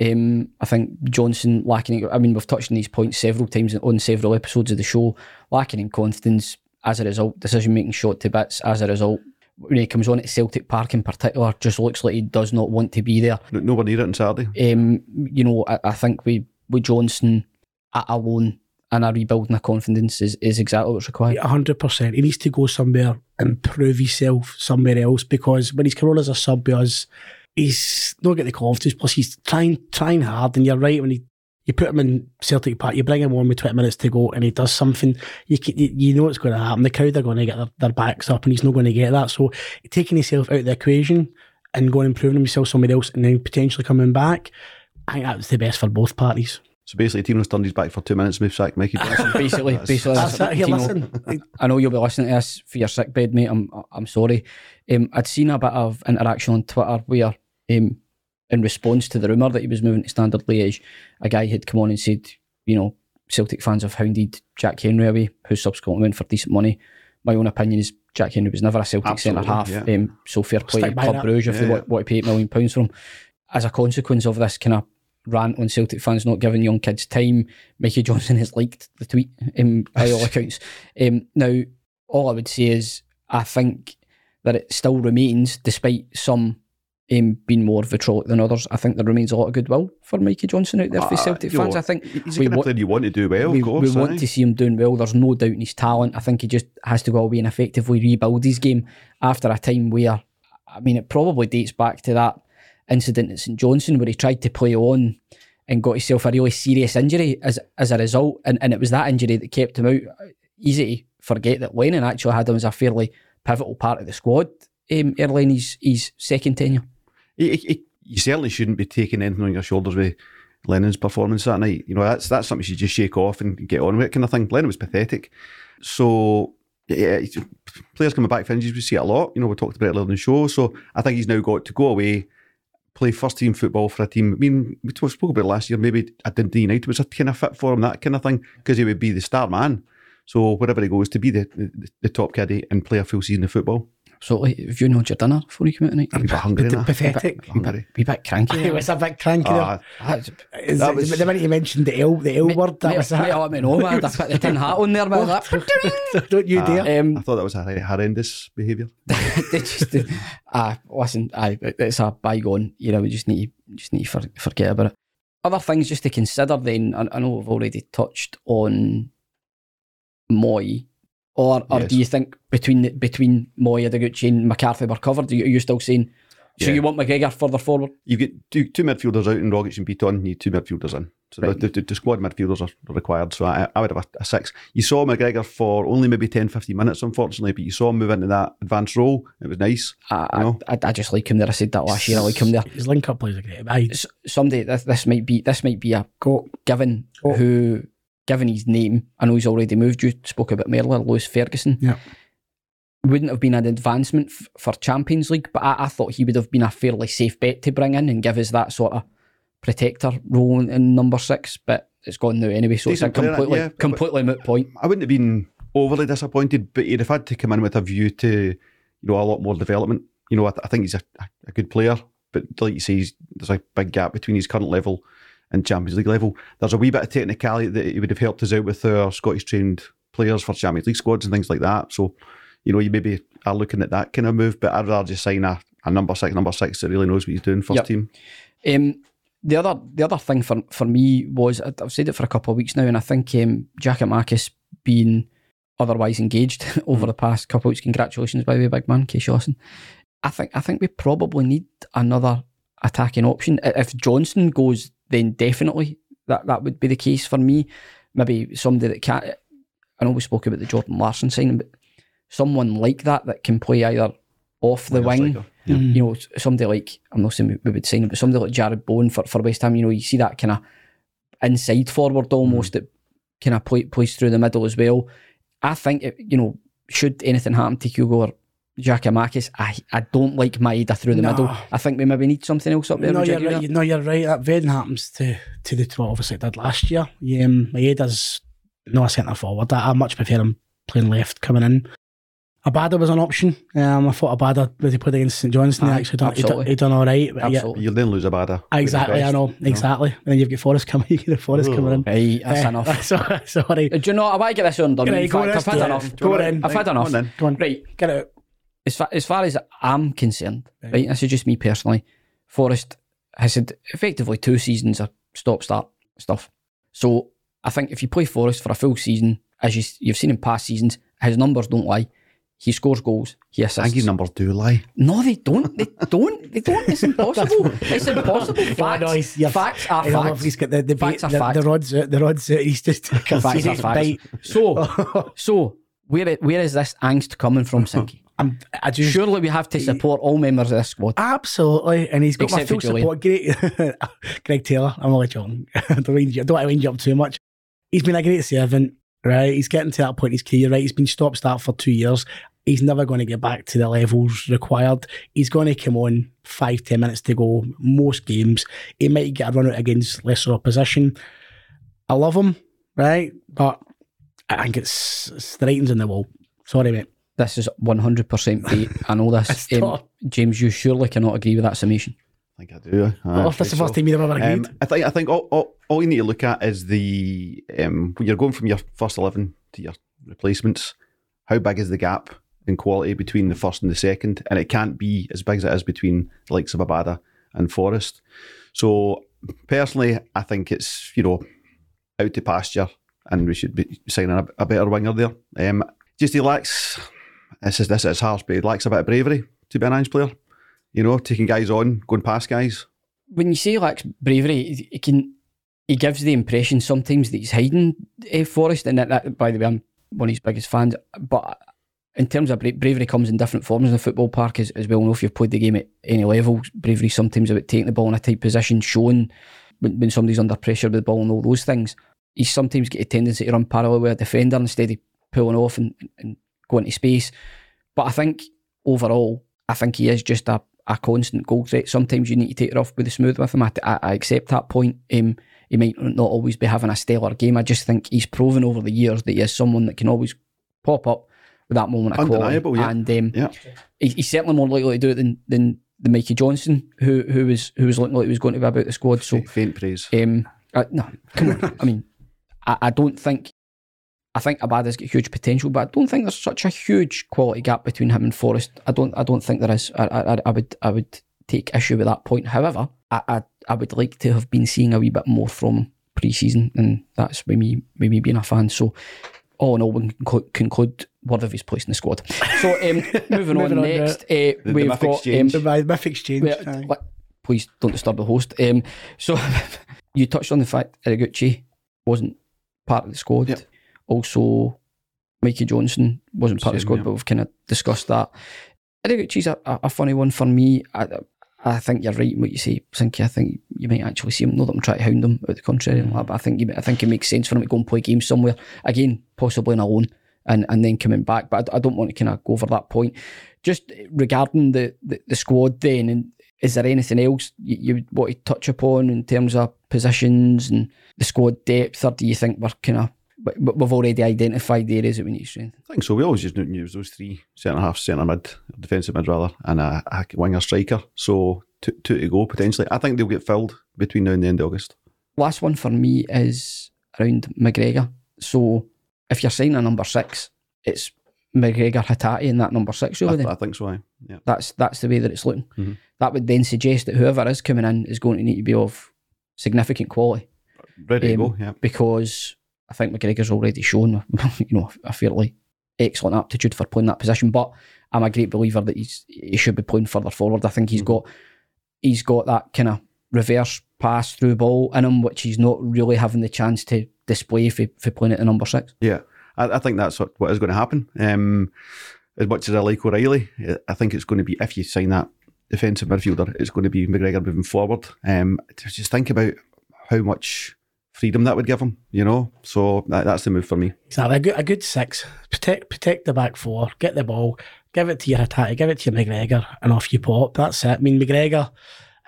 Um, I think Johnston lacking. I mean, we've touched on these points several times on several episodes of the show. Lacking in confidence as a result, decision making shot to bits as a result. When he comes on at Celtic Park in particular, just looks like he does not want to be there. No, nowhere near it on Saturday. Um, you know, I, I think we with Johnston a- alone and a rebuilding of confidence is, is exactly what's required. hundred percent. He needs to go somewhere and prove himself somewhere else because when he's come on as a sub with us, he's not getting the confidence. Plus, he's trying trying hard. And you're right when he you put him in Celtic Park, you bring him on with twenty minutes to go, and he does something. You can, you, you know what's going to happen. The crowd are going to get their, their backs up, and he's not going to get that. So taking himself out of the equation and going and proving himself somewhere else, and then potentially coming back. I think that's the best for both parties. So basically, Tino's turned his back for two minutes, move sack Mikey Johnston. Basically, That's- basically, That's it. Tino, listen. I know you'll be listening to this for your sick bed, mate. I'm I'm sorry. Um, I'd seen a bit of interaction on Twitter where, um, in response to the rumour that he was moving to Standard Liège, a guy had come on and said, you know, Celtic fans have hounded Jack Hendry away, who subsequently went for decent money. My own opinion is Jack Hendry was never a Celtic centre half. yeah. Um, so fair play Stick to by Club that. Brugge if they Yeah, want, want to pay eight million pounds for him. As a consequence of this kind of rant on Celtic fans not giving young kids time, Mikey Johnston has liked the tweet um, by all (laughs) accounts. Um, now, all I would say is I think that it still remains, despite some um, being more vitriolic than others, I think there remains a lot of goodwill for Mikey Johnston out there for Uh, Celtic fans. know, I think he's we a kind wa- of player you want to do well, we, of course. we want to see him doing well. There's no doubt in his talent. I think he just has to go away and effectively rebuild his game after a time where, I mean, it probably dates back to that incident at St Johnstone where he tried to play on and got himself a really serious injury as as a result, and, and it was that injury that kept him out. Easy to forget that Lennon actually had him as a fairly pivotal part of the squad um, early in his, his second tenure. You certainly shouldn't be taking anything on your shoulders with Lennon's performance that night. You know, that's that's something you should just shake off and get on with, kind of thing. Lennon was pathetic. So, yeah, players coming back for injuries, we see it a lot. You know, we talked about it earlier in the show. So, I think he's now got to go away, play first team football for a team. I mean, we spoke about it last year, maybe at Dundee United was a kind of fit for him, that kind of thing, because he would be the star man. So, wherever he goes, to be the, the, the top caddy and play a full season of football. So, like, have you not your dinner before you come out tonight? I'm a bit hungry now. Pathetic. Hungry. Be a bit cranky. (laughs) It was a bit cranky. there. Ah, That's- That was- the minute you mentioned the L, the L word, that mate, was mate, that. let me know, man. I put the tin hat on there, man. Like, (laughs) Don't you dare. um, I thought that was a horrendous behaviour. (laughs) they just, uh, listen, aye, it's a bygone. You know, we just need to, just need to for, forget about it. Other things just to consider. Then I, I know we've already touched on Mooy, or or Yes. do you think between the- between Mooy, Ideguchi, and McCarthy were covered? Are you, are you still saying? So Yeah. you want McGregor further forward? You get two, two midfielders out and Rogic and Bitton, you need two midfielders in. So Right. the, the, the squad midfielders are required. So I, I would have a, a six. You saw McGregor for only maybe 10, 15 minutes, unfortunately, but you saw him move into that advanced role. It was nice. I, You know? I, I, I just like him there. I said that last year. I like him there. His link up plays are great. Aye. S- Someday this, this might be this might be a Go. given Oh. who given his name, I know he's already moved. You spoke about Merler, Lewis Ferguson. Yeah. Wouldn't have been an advancement f- for Champions League, but I, I thought he would have been a fairly safe bet to bring in and give us that sort of protector role in, in number six. But it's gone now anyway, so Decent it's a completely yeah, completely moot point. I wouldn't have been overly disappointed, but he'd have had to come in with a view to, you know, a lot more development. You know, I, th- I think he's a, a good player, but like you say, he's, there's a big gap between his current level and Champions League level. There's a wee bit of technicality that he would have helped us out with our Scottish trained players for Champions League squads and things like that. So, you know, you maybe are looking at that kind of move, but I'd rather just sign a, a number six, number six that really knows what he's doing first Yep. team. Um, the other the other thing for for me was I've said it for a couple of weeks now, and I think um, Jacket Marcus being otherwise engaged (laughs) over the past couple of weeks. Congratulations, by the way, big man, Case Lawson. I think I think we probably need another attacking option. If Johnston goes, then definitely that that would be the case for me. Maybe somebody that can't. I know we spoke about the Jordan Larsson signing, but someone like that that can play either off the wing striker. you know, somebody like I'm not saying we- would sign him, but somebody like Jarrod Bowen for, for West Ham, you know, you see that kind of inside forward almost mm. that kind of play, plays through the middle as well. I think it, you know, should anything happen to Kyogo or Giakoumakis, I I don't like Maeda through the No. middle. I think we maybe need something else up there. No, you you're right. with You know, you're right. That very happens to to the well, obviously it did last year. Yeah, um, Maeda's no a centre forward. I, I much prefer him playing left coming in. Abada was an option. Um, I thought Abada when he played against St Johnstone, he Aye, actually done, he, done, he done all right. Yeah, Absolutely. You'll then lose Abada. exactly. I know exactly. And then you've got Forrest coming. (laughs) You get Forrest coming in. Right, that's Eh, enough. (laughs) Sorry, sorry. Do you know, I want to get this on done. Right, In go I've had enough. it. Go on in. I've had enough. Come on then. Go on, Right, get it. out. As far, as far as I'm concerned, right, this is just me personally. Forrest has had effectively two seasons of stop start stuff. So I think if you play Forrest for a full season, as you, you've seen in past seasons, his numbers don't lie. He scores goals. He assists. I think his numbers do lie. no, they don't. They don't. They don't. It's impossible. it's impossible. (laughs) Facts, no, he's- you're- facts are I don't know if facts. he's got the the, Facts bait, are facts. the rods out. The rods out. He's just Facts (laughs) are facts. bite. So, (laughs) so where where is this angst coming from, Sinky? I'm, I Surely we have to support all members of this squad. Absolutely, and he's got Except my full support. Great, (laughs) Greg Taylor. I'm only joking. (laughs) don't wind you, don't want to wind you up too much. He's been a great servant, right? He's getting to that point in his career, right? He's been stop start for two years. He's never going to get back to the levels required. He's going to come on five ten minutes to go most games. He might get a run out against lesser opposition. I love him, right? But I think it's, it's the writing's on the wall. Sorry, mate. This is 100% bait. I know this. (laughs) Um, James, you surely cannot agree with that summation. I think I do. Aye, Well, that's the so. first time you've ever agreed. Um, I think I think all, all, all you need to look at is the um, when you're going from your first eleven to your replacements. How big is the gap in quality between the first and the second? And it can't be as big as it is between the likes of Abada and Forrest. So personally, I think it's you know out to pasture, and we should be signing a, a better winger there. Um, just he lacks. This is this is harsh, but he lacks a bit of bravery to be an Ange player. You know, taking guys on, going past guys. When you say lacks bravery, he- he can he gives the impression sometimes that he's hiding uh, Forrest, and that, that, by the way, I'm one of his biggest fans. But in terms of bra- bravery, comes in different forms in the football park, as, as well. Know if you've played the game at any level, bravery sometimes about taking the ball in a tight position, showing when, when somebody's under pressure with the ball, and all those things. He's sometimes get a tendency to run parallel with a defender instead of pulling off and, and going to space. But I think overall, I think he is just a, a constant goal threat. Sometimes you need to take it off with the smooth with him. I, I, I accept that point. Um, he might not always be having a stellar game. I just think he's proven over the years that he is someone that can always pop up with that moment of Undeniable, quality. yeah. And um, Yeah. he, he's certainly more likely to do it than than the Mikey Johnston, who who was who was looking like he was going to be about the squad. So faint praise. um, uh, no, come on. (laughs) I mean, I, I don't think. I think Abada's got huge potential, but I don't think there's such a huge quality gap between him and Forrest. I don't. I don't think there is. I, I, I would. I would take issue with that point. However, I, I, I would like to have been seeing a wee bit more from pre-season, and that's with me, with me being a fan. So, all in all, we can conclu- conclude word of his place in the squad. So, um, (laughs) moving, on, Moving on, next, uh, the we've mythic got um, exchange. The myth exchange. well, like, please don't disturb the host. Um, so (laughs) you touched on the fact Ideguchi wasn't part of the squad. Yep. Also, Mikey Johnston wasn't part of the squad, yeah. but we've kind of discussed that. Ideguchi's a, a, a funny one for me. I, I think you're right in what you say, Sinky. I think you might actually see him. Not that I'm trying to hound him out the contrary, that, but I think you, I think it makes sense for him to go and play games somewhere again, possibly on a loan, and and then coming back. But I, I don't want to kind of go over that point. Just regarding the, the, the squad, then, and is there anything else you, you want to touch upon in terms of positions and the squad depth, or do you think we're kind of but, but we've already identified the areas that we need to strengthen. I think so. We always just use those three centre half, centre mid, defensive mid rather, and a, a winger striker. So two, two to go potentially. I think they'll get filled between now and the end of August. Last one for me is around McGregor. So if you're signing a number six, it's McGregor Hatate in that number six over I, there. I think so. Yeah. That's that's the way that it's looking. Mhm. That would then suggest that whoever is coming in is going to need to be of significant quality Ready Um, to go. Yeah. because I think McGregor's already shown (laughs) you know a fairly excellent aptitude for playing that position. But I'm a great believer that he's he should be playing further forward. I think he's Mhm. got he's got that kind of reverse pass through ball in him, which he's not really having the chance to display for, for playing at the number six. Yeah, I, I think that's what, what is going to happen. Um, as much as I like O'Riley, I- I think it's going to be if you sign that defensive midfielder, it's going to be McGregor moving forward. Um, just think about how much freedom that would give him, you know. So that, that's the move for me. Exactly. A good, a good six. Protect protect the back four. Get the ball. Give it to your attack. Give it to your McGregor, and off you pop. That's it. I mean, McGregor.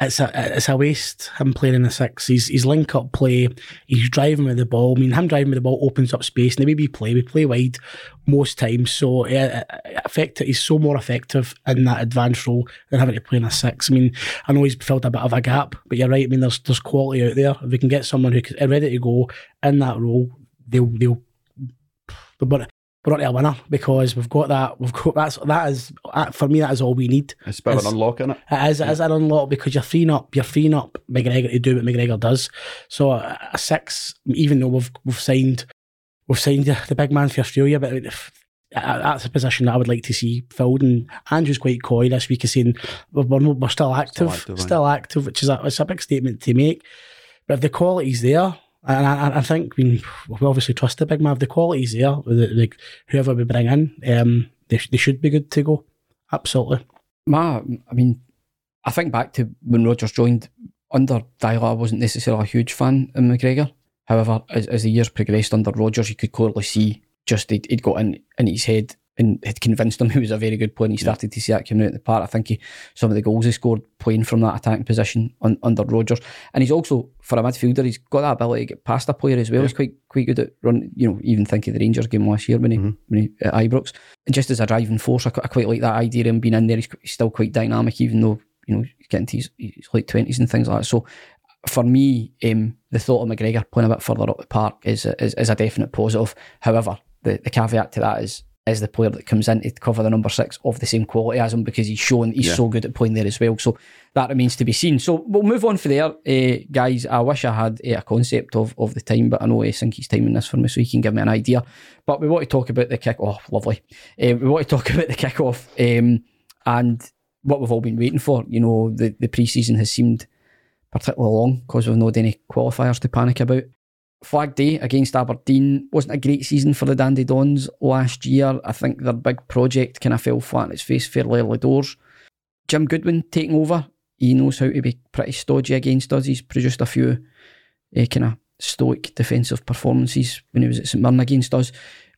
It's a it's a waste him playing in the six. He's he's link up play. He's driving with the ball. I mean, him driving with the ball opens up space. And the way we play, we play wide most times. So yeah. He's so more effective in that advanced role than having to play in a six. I mean, I know he's filled a bit of a gap, but you're right. I mean, there's there's quality out there. If we can get someone who's ready to go in that role, they'll they'll but we're not a winner because we've got that. We've got that's that is that, for me. That is all we need. It's a bit of an unlock in it. It is, it is an unlock because you're freeing up. You're freeing up McGregor to do what McGregor does. So a, a six, even though we've we've signed we've signed the, the big man for Australia, but if, that's a position that I would like to see filled. And Andrew's quite coy this week, of saying we're, we're, still active, still active, active, which is a, it's a big statement to make. But if the quality's there, and I, I think we, we obviously trust the big man. The quality's there, the, the, whoever we bring in, um, they, they should be good to go. Absolutely. Ma, I mean, I think back to when Rodgers joined under Deila, I wasn't necessarily a huge fan of McGregor. However, as, as the years progressed under Rodgers, you could clearly see just he'd, he'd got in, in his head and had convinced him he was a very good player and he started to see that coming out in the park. I think he, some of the goals he scored playing from that attacking position un, under Rodgers. And he's also, for a midfielder, he's got that ability to get past a player as well. He's quite quite good at run, you know, even think of the Rangers game last year when he, when he at Ibrox. And just as a driving force, I, I quite like that idea of him being in there. He's, he's still quite dynamic, even though, you know, he's getting to his, his late 20s and things like that. So for me, um, the thought of McGregor playing a bit further up the park is a, is, is a definite positive. However, the, the caveat to that is is the player that comes in to cover the number six of the same quality as him because he's shown he's Yeah. so good at playing there as well. So that remains to be seen. So we'll move on for there, uh, guys. I wish I had uh, a concept of, of the time, but I know uh, Sinky's timing this for me, so he can give me an idea. But we want to talk about the kick. Oh, lovely. Uh, we want to talk (laughs) about the kickoff um, and what we've all been waiting for. You know, the the pre-season has seemed particularly long because we've not had any qualifiers to panic about. Flag Day against Aberdeen wasn't a great season for the Dandy Dons last year. I think their big project kind of fell flat on its face fairly early doors. Jim Goodwin taking over. He knows how to be pretty stodgy against us. He's produced a few uh, kind of stoic defensive performances when he was at St Mirren against us.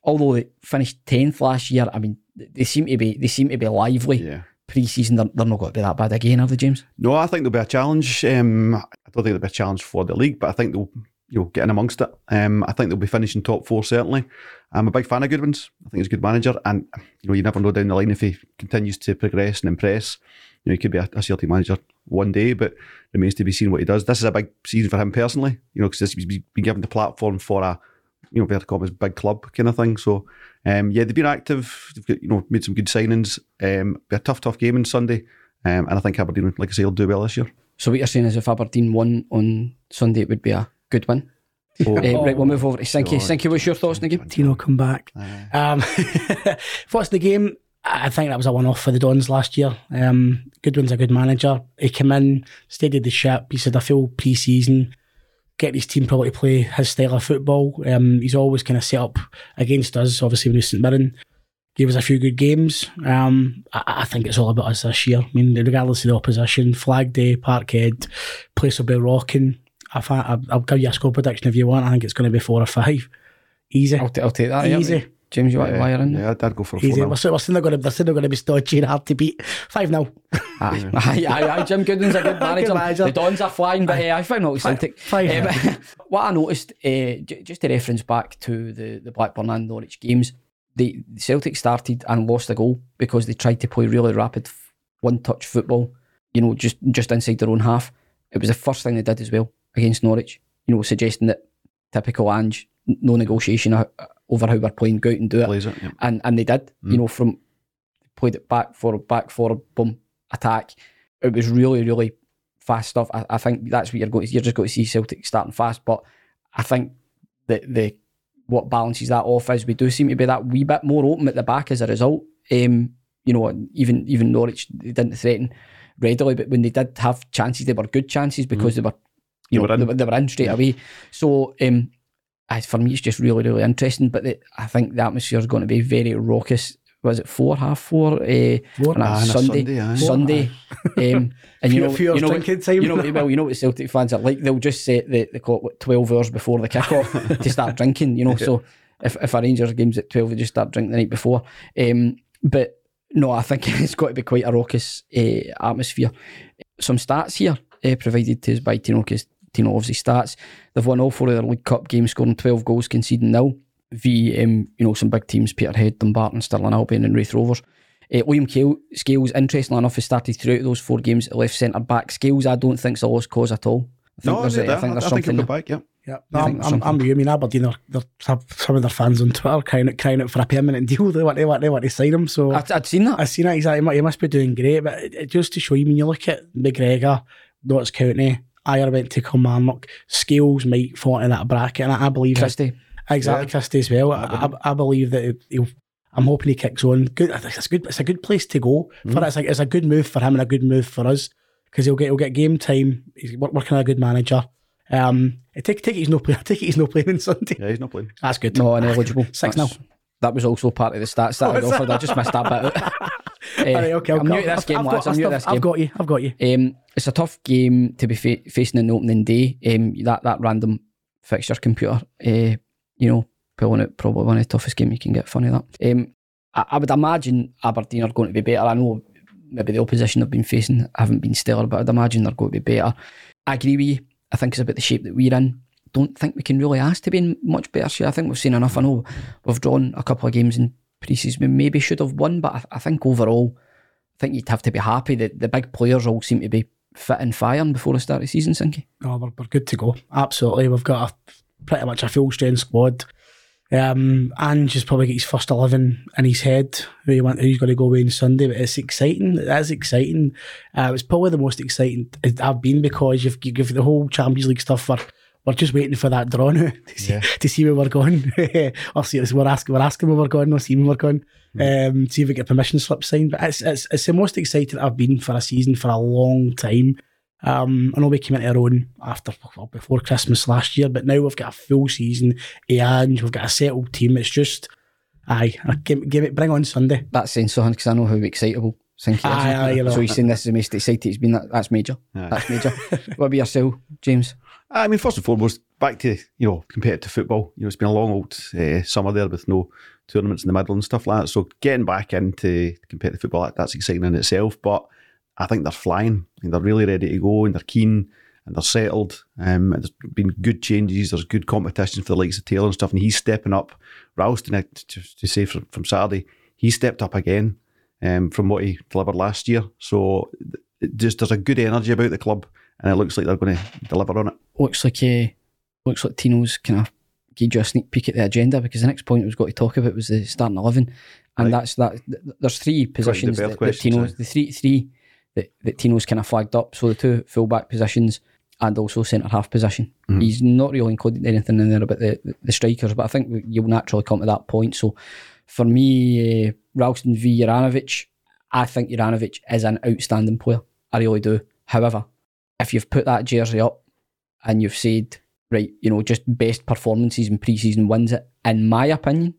Although they finished tenth last year, I mean they seem to be they seem to be lively Yeah. pre-season. They're, they're not going to be that bad again, are they, James? No, I think there'll be a challenge. Um, I don't think there'll be a challenge for the league, but I think they'll you know get in amongst it. Um, I think they'll be finishing top four certainly. I'm a big fan of Goodwin's. I think he's a good manager, and you know you never know down the line if he continues to progress and impress. You know, he could be a, a Celtic manager one day, but remains to be seen what he does. This is a big season for him personally. You know, because he's been given the platform for a you know Verticom big club kind of thing. So um, yeah, they've been active. They've got, you know made some good signings. Um, be a tough, tough game on Sunday, um, and I think Aberdeen, like I say, will do well this year. So what you're saying is if Aberdeen won on Sunday, it would be a good win. Oh, Uh, right, we'll move over to Sinky. God. Sinky, what's your thoughts on the game? Tino come back. Um, (laughs) what's the game? I think that was a one off for the Dons last year. Um, Goodwin's a good manager. He came in, steadied the ship. He said, I feel pre season, get his team probably to play his style of football. Um, he's always kind of set up against us, obviously, when he was St Mirren. Gave us a few good games. Um, I, I think it's all about us this year. I mean, regardless of the opposition, Flag Day, Parkhead, place will be rocking. I fi- I'll I'll give you a score prediction if you want. I think it's going to be four or five. Easy. I'll, t- I'll take that. Easy. Yeah. James, you want to Yeah, wire in? yeah, I'd, I'd go for a Easy. four We're still, we're still not going to. They're still not going to be stodgy and hard to beat. Five 0 (laughs) Aye, aye, aye, aye, Jim Goodwin's a (laughs) good manager. manager. The Dons are flying, but uh, I found out Celtic. Five. Um, (laughs) what I noticed, uh, j- just to reference back to the, the Blackburn and Norwich games, the Celtic started and lost a goal because they tried to play really rapid one touch football, you know, just just inside their own half. It was the first thing they did as well against Norwich, you know, suggesting that typical Ange, no negotiation uh, over how we're playing, go out and do it it. Yeah. and and they did. You know, from played it back forward, back forward, boom, attack. It was really, really fast stuff. I, I think that's what you're going to. You're just going to see Celtic starting fast, but I think that the what balances that off is we do seem to be that wee bit more open at the back as a result. Um, you know, even even Norwich they didn't threaten readily, but when they did have chances, they were good chances because they were, you They know, were in. they, were, they were in straight away. So um, I, for me, it's just really, really interesting. But the, I think the atmosphere is going to be very raucous. Was it four, half four? Uh, Four. on a Ah, on a Sunday. Sunday. Sunday. um, (laughs) and you know, few you know, what- time. you know, well, you know what Celtic fans are like. They'll just set the, the clock what, twelve hours before the kickoff to (laughs) start drinking. You know, so if if a Rangers game's at twelve, they just start drinking the night before. Um, but no, I think (laughs) it's got to be quite a raucous uh, atmosphere. Some stats here uh, provided to us by Tino, because Tino obviously stats. They've won all four of their League Cup games, scoring 12 goals, conceding nil. V, um, you know, some big teams, Peterhead, Dumbarton, Stirling Albion and Raith Rovers. Uh, Liam Kale, Scales, interestingly enough, has started throughout those four games at left centre back. Scales, I don't think's a lost cause at all. I think No, there's, I, a- I think there's I think he'll something go there. back. Yeah. Yeah, I no, think I'm, I'm, I'm you. I mean, Aberdeen are they're, have some of their fans on Twitter crying out, crying out for a permanent (laughs) deal. They want, they want, they want to sign him. So I'd, I'd seen that. I seen it exactly. He must be doing great, but it, it- just to show you, when you look at McGregor, Notts County, Ayer went to Kilmarnock, Scales might fall in that bracket, and I, I believe Christie. exactly Yeah. Christie as well. I, I, I believe that he'll. I'm hoping he kicks on. Good. It's a good. It's a good place to go for it. It's like it's a good move for him and a good move for us because he'll get he'll get game time. He's working on a good manager. Um, I take take it he's no play. (laughs) I take it he's no playing on Sunday. Yeah, he's not playing. That's good. No, ineligible. Six That's- That was also part of the stats that Oh, I'd is offered. I just missed that bit out. (laughs) All right, okay, I'm new to this I've- game, I've lads. got I'm new to this this game. I've got you. I've got you. Um, it's a tough game to be fa- facing in the opening day. Um, that that random fixture computer, uh, you know, pulling out probably one of the toughest game you can get. Funny that. Um, I, I would imagine Aberdeen are going to be better. I know maybe the opposition they've been facing haven't been stellar, but I'd imagine they're going to be better. I agree with you. I think it's about the shape that we're in. Don't think we can really ask to be in much better shape. I think we've seen enough. I know we've drawn a couple of games in pre-season. Maybe should have won, but I, I think overall, I think you'd have to be happy that the big players all seem to be fit and firing before the start of the season, Sinky. No, we're, we're good to go. Absolutely. We've got a, pretty much a full strength squad. Um, Ange has probably got his first 11 in his head, who, he want, who he's going to go away on Sunday, but it's exciting. It is exciting. Uh, it's probably the most exciting I've been because you've, you give the whole Champions League stuff for. We're just waiting for that draw now (laughs) to see, to see where we're going. (laughs) or see, we're asking, we're asking where we're going, or see where we're going. Um, see if we get permission slip signed. But it's, it's it's the most exciting I've been for a season for a long time. Um, I know we came into our own after well, before Christmas last year, but now we've got a full season, and we've got a settled team. It's just, aye, give, give it, bring on Sunday. That's saying something because I know how excitable Sinky is. Aye, aye, you know. So he's saying this is the most excited he's been. That, that's major. Aye. That's major. (laughs) what about yourself, James? I mean, first and foremost, back to you know competitive football. You know, it's been a long old uh, summer there with no tournaments in the middle and stuff like that. So getting back into competitive football, that- that's exciting in itself. But I think they're flying. Think they're really ready to go and they're keen and they're settled. Um, and there's been good changes. There's good competition for the likes of Taylor and stuff. And he's stepping up. Ralston, uh, to, to say from, from Saturday, he stepped up again um, from what he delivered last year. So just there's a good energy about the club, and it looks like they're going to deliver on it. Looks like uh, looks like Tino's kind of gave you a sneak peek at the agenda because the next point we've got to talk about was the starting eleven, and Right. that's that. th- There's three positions that, that Tino's the three three that, that Tino's kind of flagged up. So the two fullback positions and also centre half position. Mhm. He's not really included anything in there about the, the strikers, but I think you'll naturally come to that point. So for me, uh, Ralston v Juranovic, I think Juranovic is an outstanding player. I really do. However, if you've put that jersey up and you've said, right, you know, just best performances in pre-season wins it, in my opinion,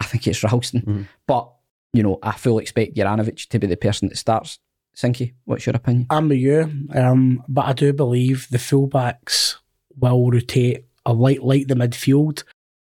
I think it's Ralston. Mhm. But, you know, I fully expect Juranovic to be the person that starts. Sinky, what's your opinion? I'm with you, um, but I do believe the fullbacks will rotate a light like the midfield.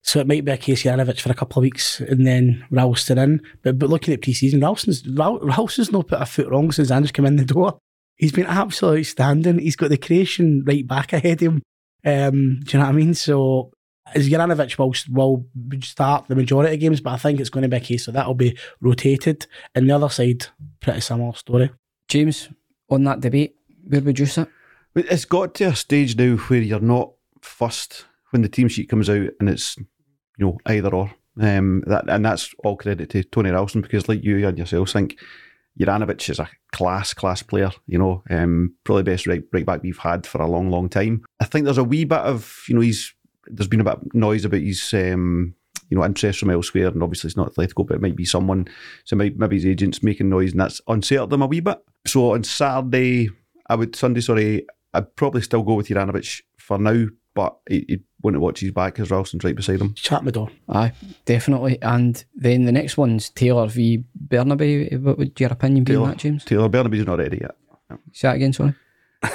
So it might be a case of Janovic for a couple of weeks and then Ralston in. But but looking at pre-season, Ralston's Ralston's not put a foot wrong since Andrews came in the door. He's been absolutely outstanding. He's got the creation right back ahead of him. Um, do you know what I mean? So as Juranovic will, will start the majority of games, but I think it's going to be a case of that'll be rotated. And the other side, pretty similar story. James, on that debate, where would you sit? It's got to a stage now where you're not fussed when the team sheet comes out and it's you know either or. Um, that and that's all credit to Tony Ralston because, like you and yourself think, Juranovic is a class class player. You know, um, probably best right right back we've had for a long long time. I think there's a wee bit of you know he's there's been a bit of noise about his um, you know interest from elsewhere, and obviously it's not Atletico, but it might be someone. So maybe, maybe his agents making noise, and that's unsettled them a wee bit. So on Saturday, I would Sunday, sorry, I'd probably still go with Juranovic for now, but he, he wouldn't watch his back because Ralston's right beside him. Chat my door. Aye, definitely. And then the next one's Taylor v Bernabei. What would your opinion be on that, James? Taylor Bernabei's not ready yet. Say that again, sorry.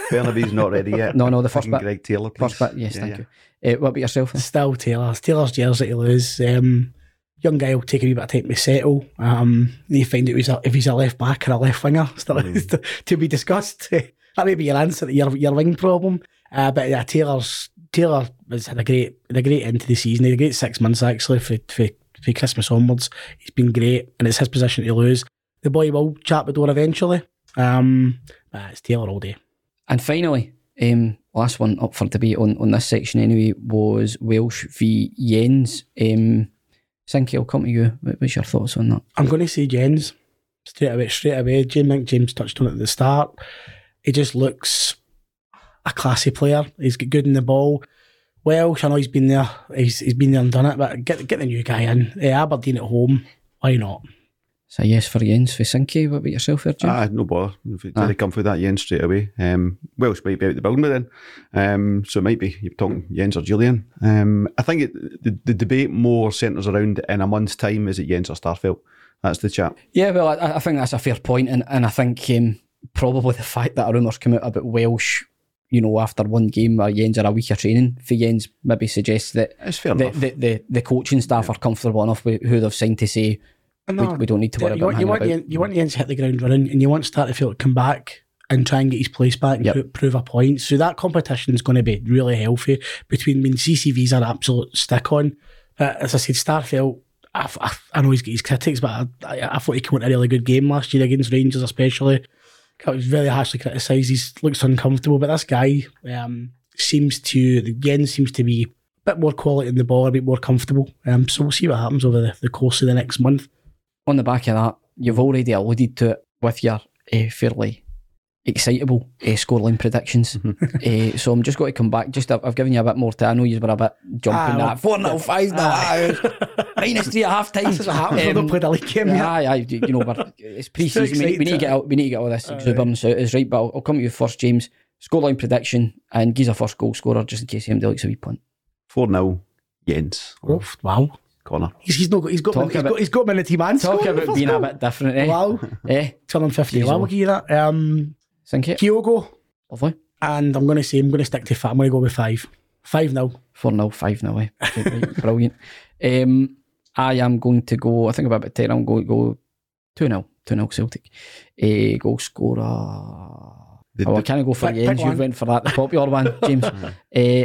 Bernabei's not ready yet. (laughs) No, no, the first Fucking bit. Greg Taylor, please. First bit, yes, Yeah, thank yeah. you. Uh, what about yourself? then? Still Taylor. Taylor's jersey to lose. Um, young guy will take a wee bit of time to settle. Um, you find out if he's a, if he's a left back or a left winger. (laughs) Still Mm. to, (laughs) to be discussed. that may be your answer to your, your wing problem. Uh, but yeah, Taylor's Taylor has had a great a great end to the season. He had a great six months actually for, for, for Christmas onwards. He's been great, and it's his position to lose. The boy will chat the door eventually. Um, but it's Taylor all day. And finally, um, last one up for debate on, on this section anyway was Welsh v Jens. Um, Sinky, I'll come to you. What's your thoughts on that? I'm going to say Jens straight away. Straight away, James. I think James touched on it at the start. He just looks a classy player. He's got good in the ball. Welsh, I know he's been there. He's he's been there and done it. But get get the new guy in. Eh, Aberdeen at home. Why not? So yes for Jens for Sinky. What about yourself there, Ah, no bother. If it- Ah. they come through that Jens straight away. Um, Welsh might be out the building by then. Um, so it might be you're talking Jens or Jullien. Um, I think it, the, the debate more centres around in a month's time is it Jens or Starfelt? That's the chat. Yeah, well, I, I think that's a fair point, and, and I think um, probably the fact that a rumours come out about Welsh, you know, after one game where Jens are a week of training for Jens maybe suggests that It's fair the, the, the, the coaching staff are comfortable enough with who they've signed to say we, we don't need to worry you, about want- you him want about. Jens, you want Jens to hit the ground running, and you want Starfelt to come back and try and get his place back and Yep. pro- prove a point. So that competition is going to be really healthy between. I mean, CCV's an absolute stick on. But as I said, Starfelt. I, I, I know he's got his critics, but I, I, I thought he came out a really good game last year against Rangers, especially. He was very harshly criticised. He looks uncomfortable, but this guy um, seems to Jens seems to be a bit more quality in the ball, a bit more comfortable. Um, so we'll see what happens over the, the course of the next month. on the back of that, you've already alluded to it with your uh, fairly excitable uh, scoreline predictions. uh, (laughs) so I'm just going to come back. Just I've, I've given you a bit more time. I know you were a bit jumping Ah, that four 0 five 0 (laughs) minus three at half time. That's what happens when they play the league game. Yeah. Aye, aye, you you know, it's pre-season. We, need- we need to get out. We need to get all this Aye. exuberance out. Is right, but I'll, I'll come to you first, James. Scoreline prediction and Giza first goal scorer, just in case him likes a wee punt. 4 0 Jens. Oh, wow. Corner. He's, he's, not got, he's, got, Talk he's, about- got, he's got minute team and Talk about first being a bit different, eh? Wow. Eh? Turning 50. Jeez, Well, oh. we'll give you that. Um, Think it. Kyogo. Lovely. And I'm going to say, I'm going to stick to five. I'm going to go with five. Five now. 4 0, 5 0. Eh? Right, (laughs) Brilliant. Um, I am going to go, I think about about 10, I'm going to go 2 0. 2 0 Celtic. Uh, goal scorer. The- oh, I the- can't go for Pick- Jens. pick You one. went for that, the popular one, (laughs) James. uh,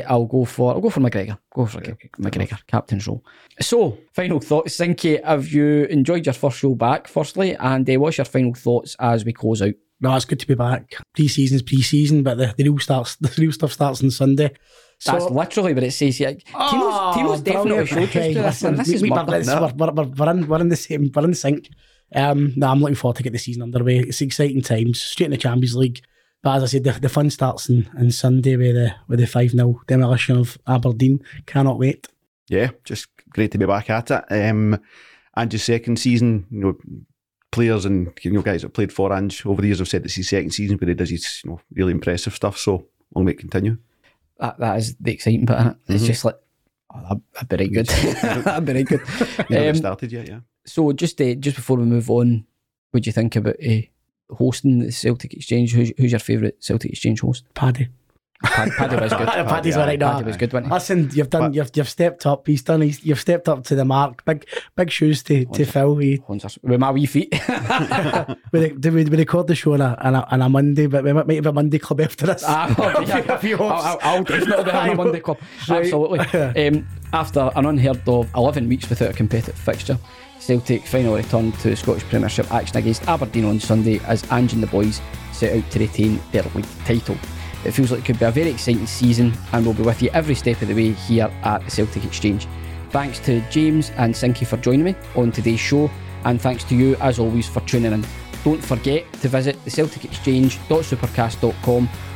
I'll go for I'll go for McGregor. Go for McGregor, captain's role. So, final thoughts, Sinky. Have you enjoyed your first show back? Firstly, and uh, what's your final thoughts as we close out? No, it's good to be back. Pre-season's pre-season, but the, the real starts, (laughs) the real stuff starts on Sunday. That's So- literally what it says here. Tino's, Oh, Tino's definitely brilliant. showed us this, listen, this we- is we- murder. we're, we're, in, we're in the same, we're in sync. Um, no, I'm looking forward to get the season underway. It's exciting times, straight in the Champions League. But as I said, the, the fun starts on, on Sunday with the with the five 0 demolition of Aberdeen. Cannot wait. Yeah, just great to be back at it. Um, Ange's second season, you know, players and you know guys that played for Ange over the years have said it's his second season, but he does his you know really impressive stuff. So long may it continue. that, that is the exciting bit in it. It's just like, oh, that, that'd be right good. (laughs) that'd be right good. (laughs) You know, Um, started yet, yeah. So just uh, just before we move on, what do you think about uh, hosting the Celtic Exchange? Who's, who's your favourite Celtic Exchange host? Paddy. Pad- Paddy was good. (laughs) Paddy's all right now. Paddy was good, he? Listen, you've done, you've you've stepped up. He's done. He's you've stepped up to the mark. Big big shoes to, to fill. We With my wee feet. (laughs) (laughs) we, we, we record the show on a, on a, on a Monday, but we might, might have a Monday club after this. Ah, few I'll. I'll, I'll definitely be having a Monday club. Absolutely. Um, after an unheard of 11 weeks without a competitive fixture, Celtic finally returned to the Scottish Premiership action against Aberdeen on Sunday as Ange and the boys set out to retain their league title. It feels like it could be a very exciting season and we'll be with you every step of the way here at the Celtic Exchange. Thanks to James and Sinky for joining me on today's show and thanks to you as always for tuning in. Don't forget to visit the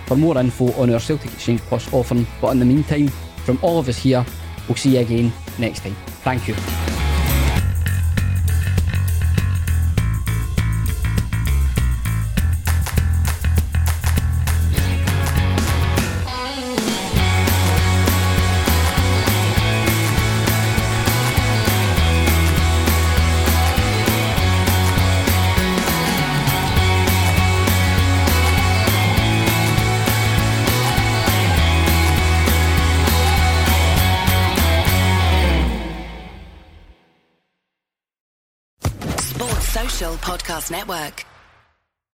for more info on our Celtic Exchange Plus offering. But in the meantime, from all of us here, we'll see you again next time. Thank you. Podcast Network.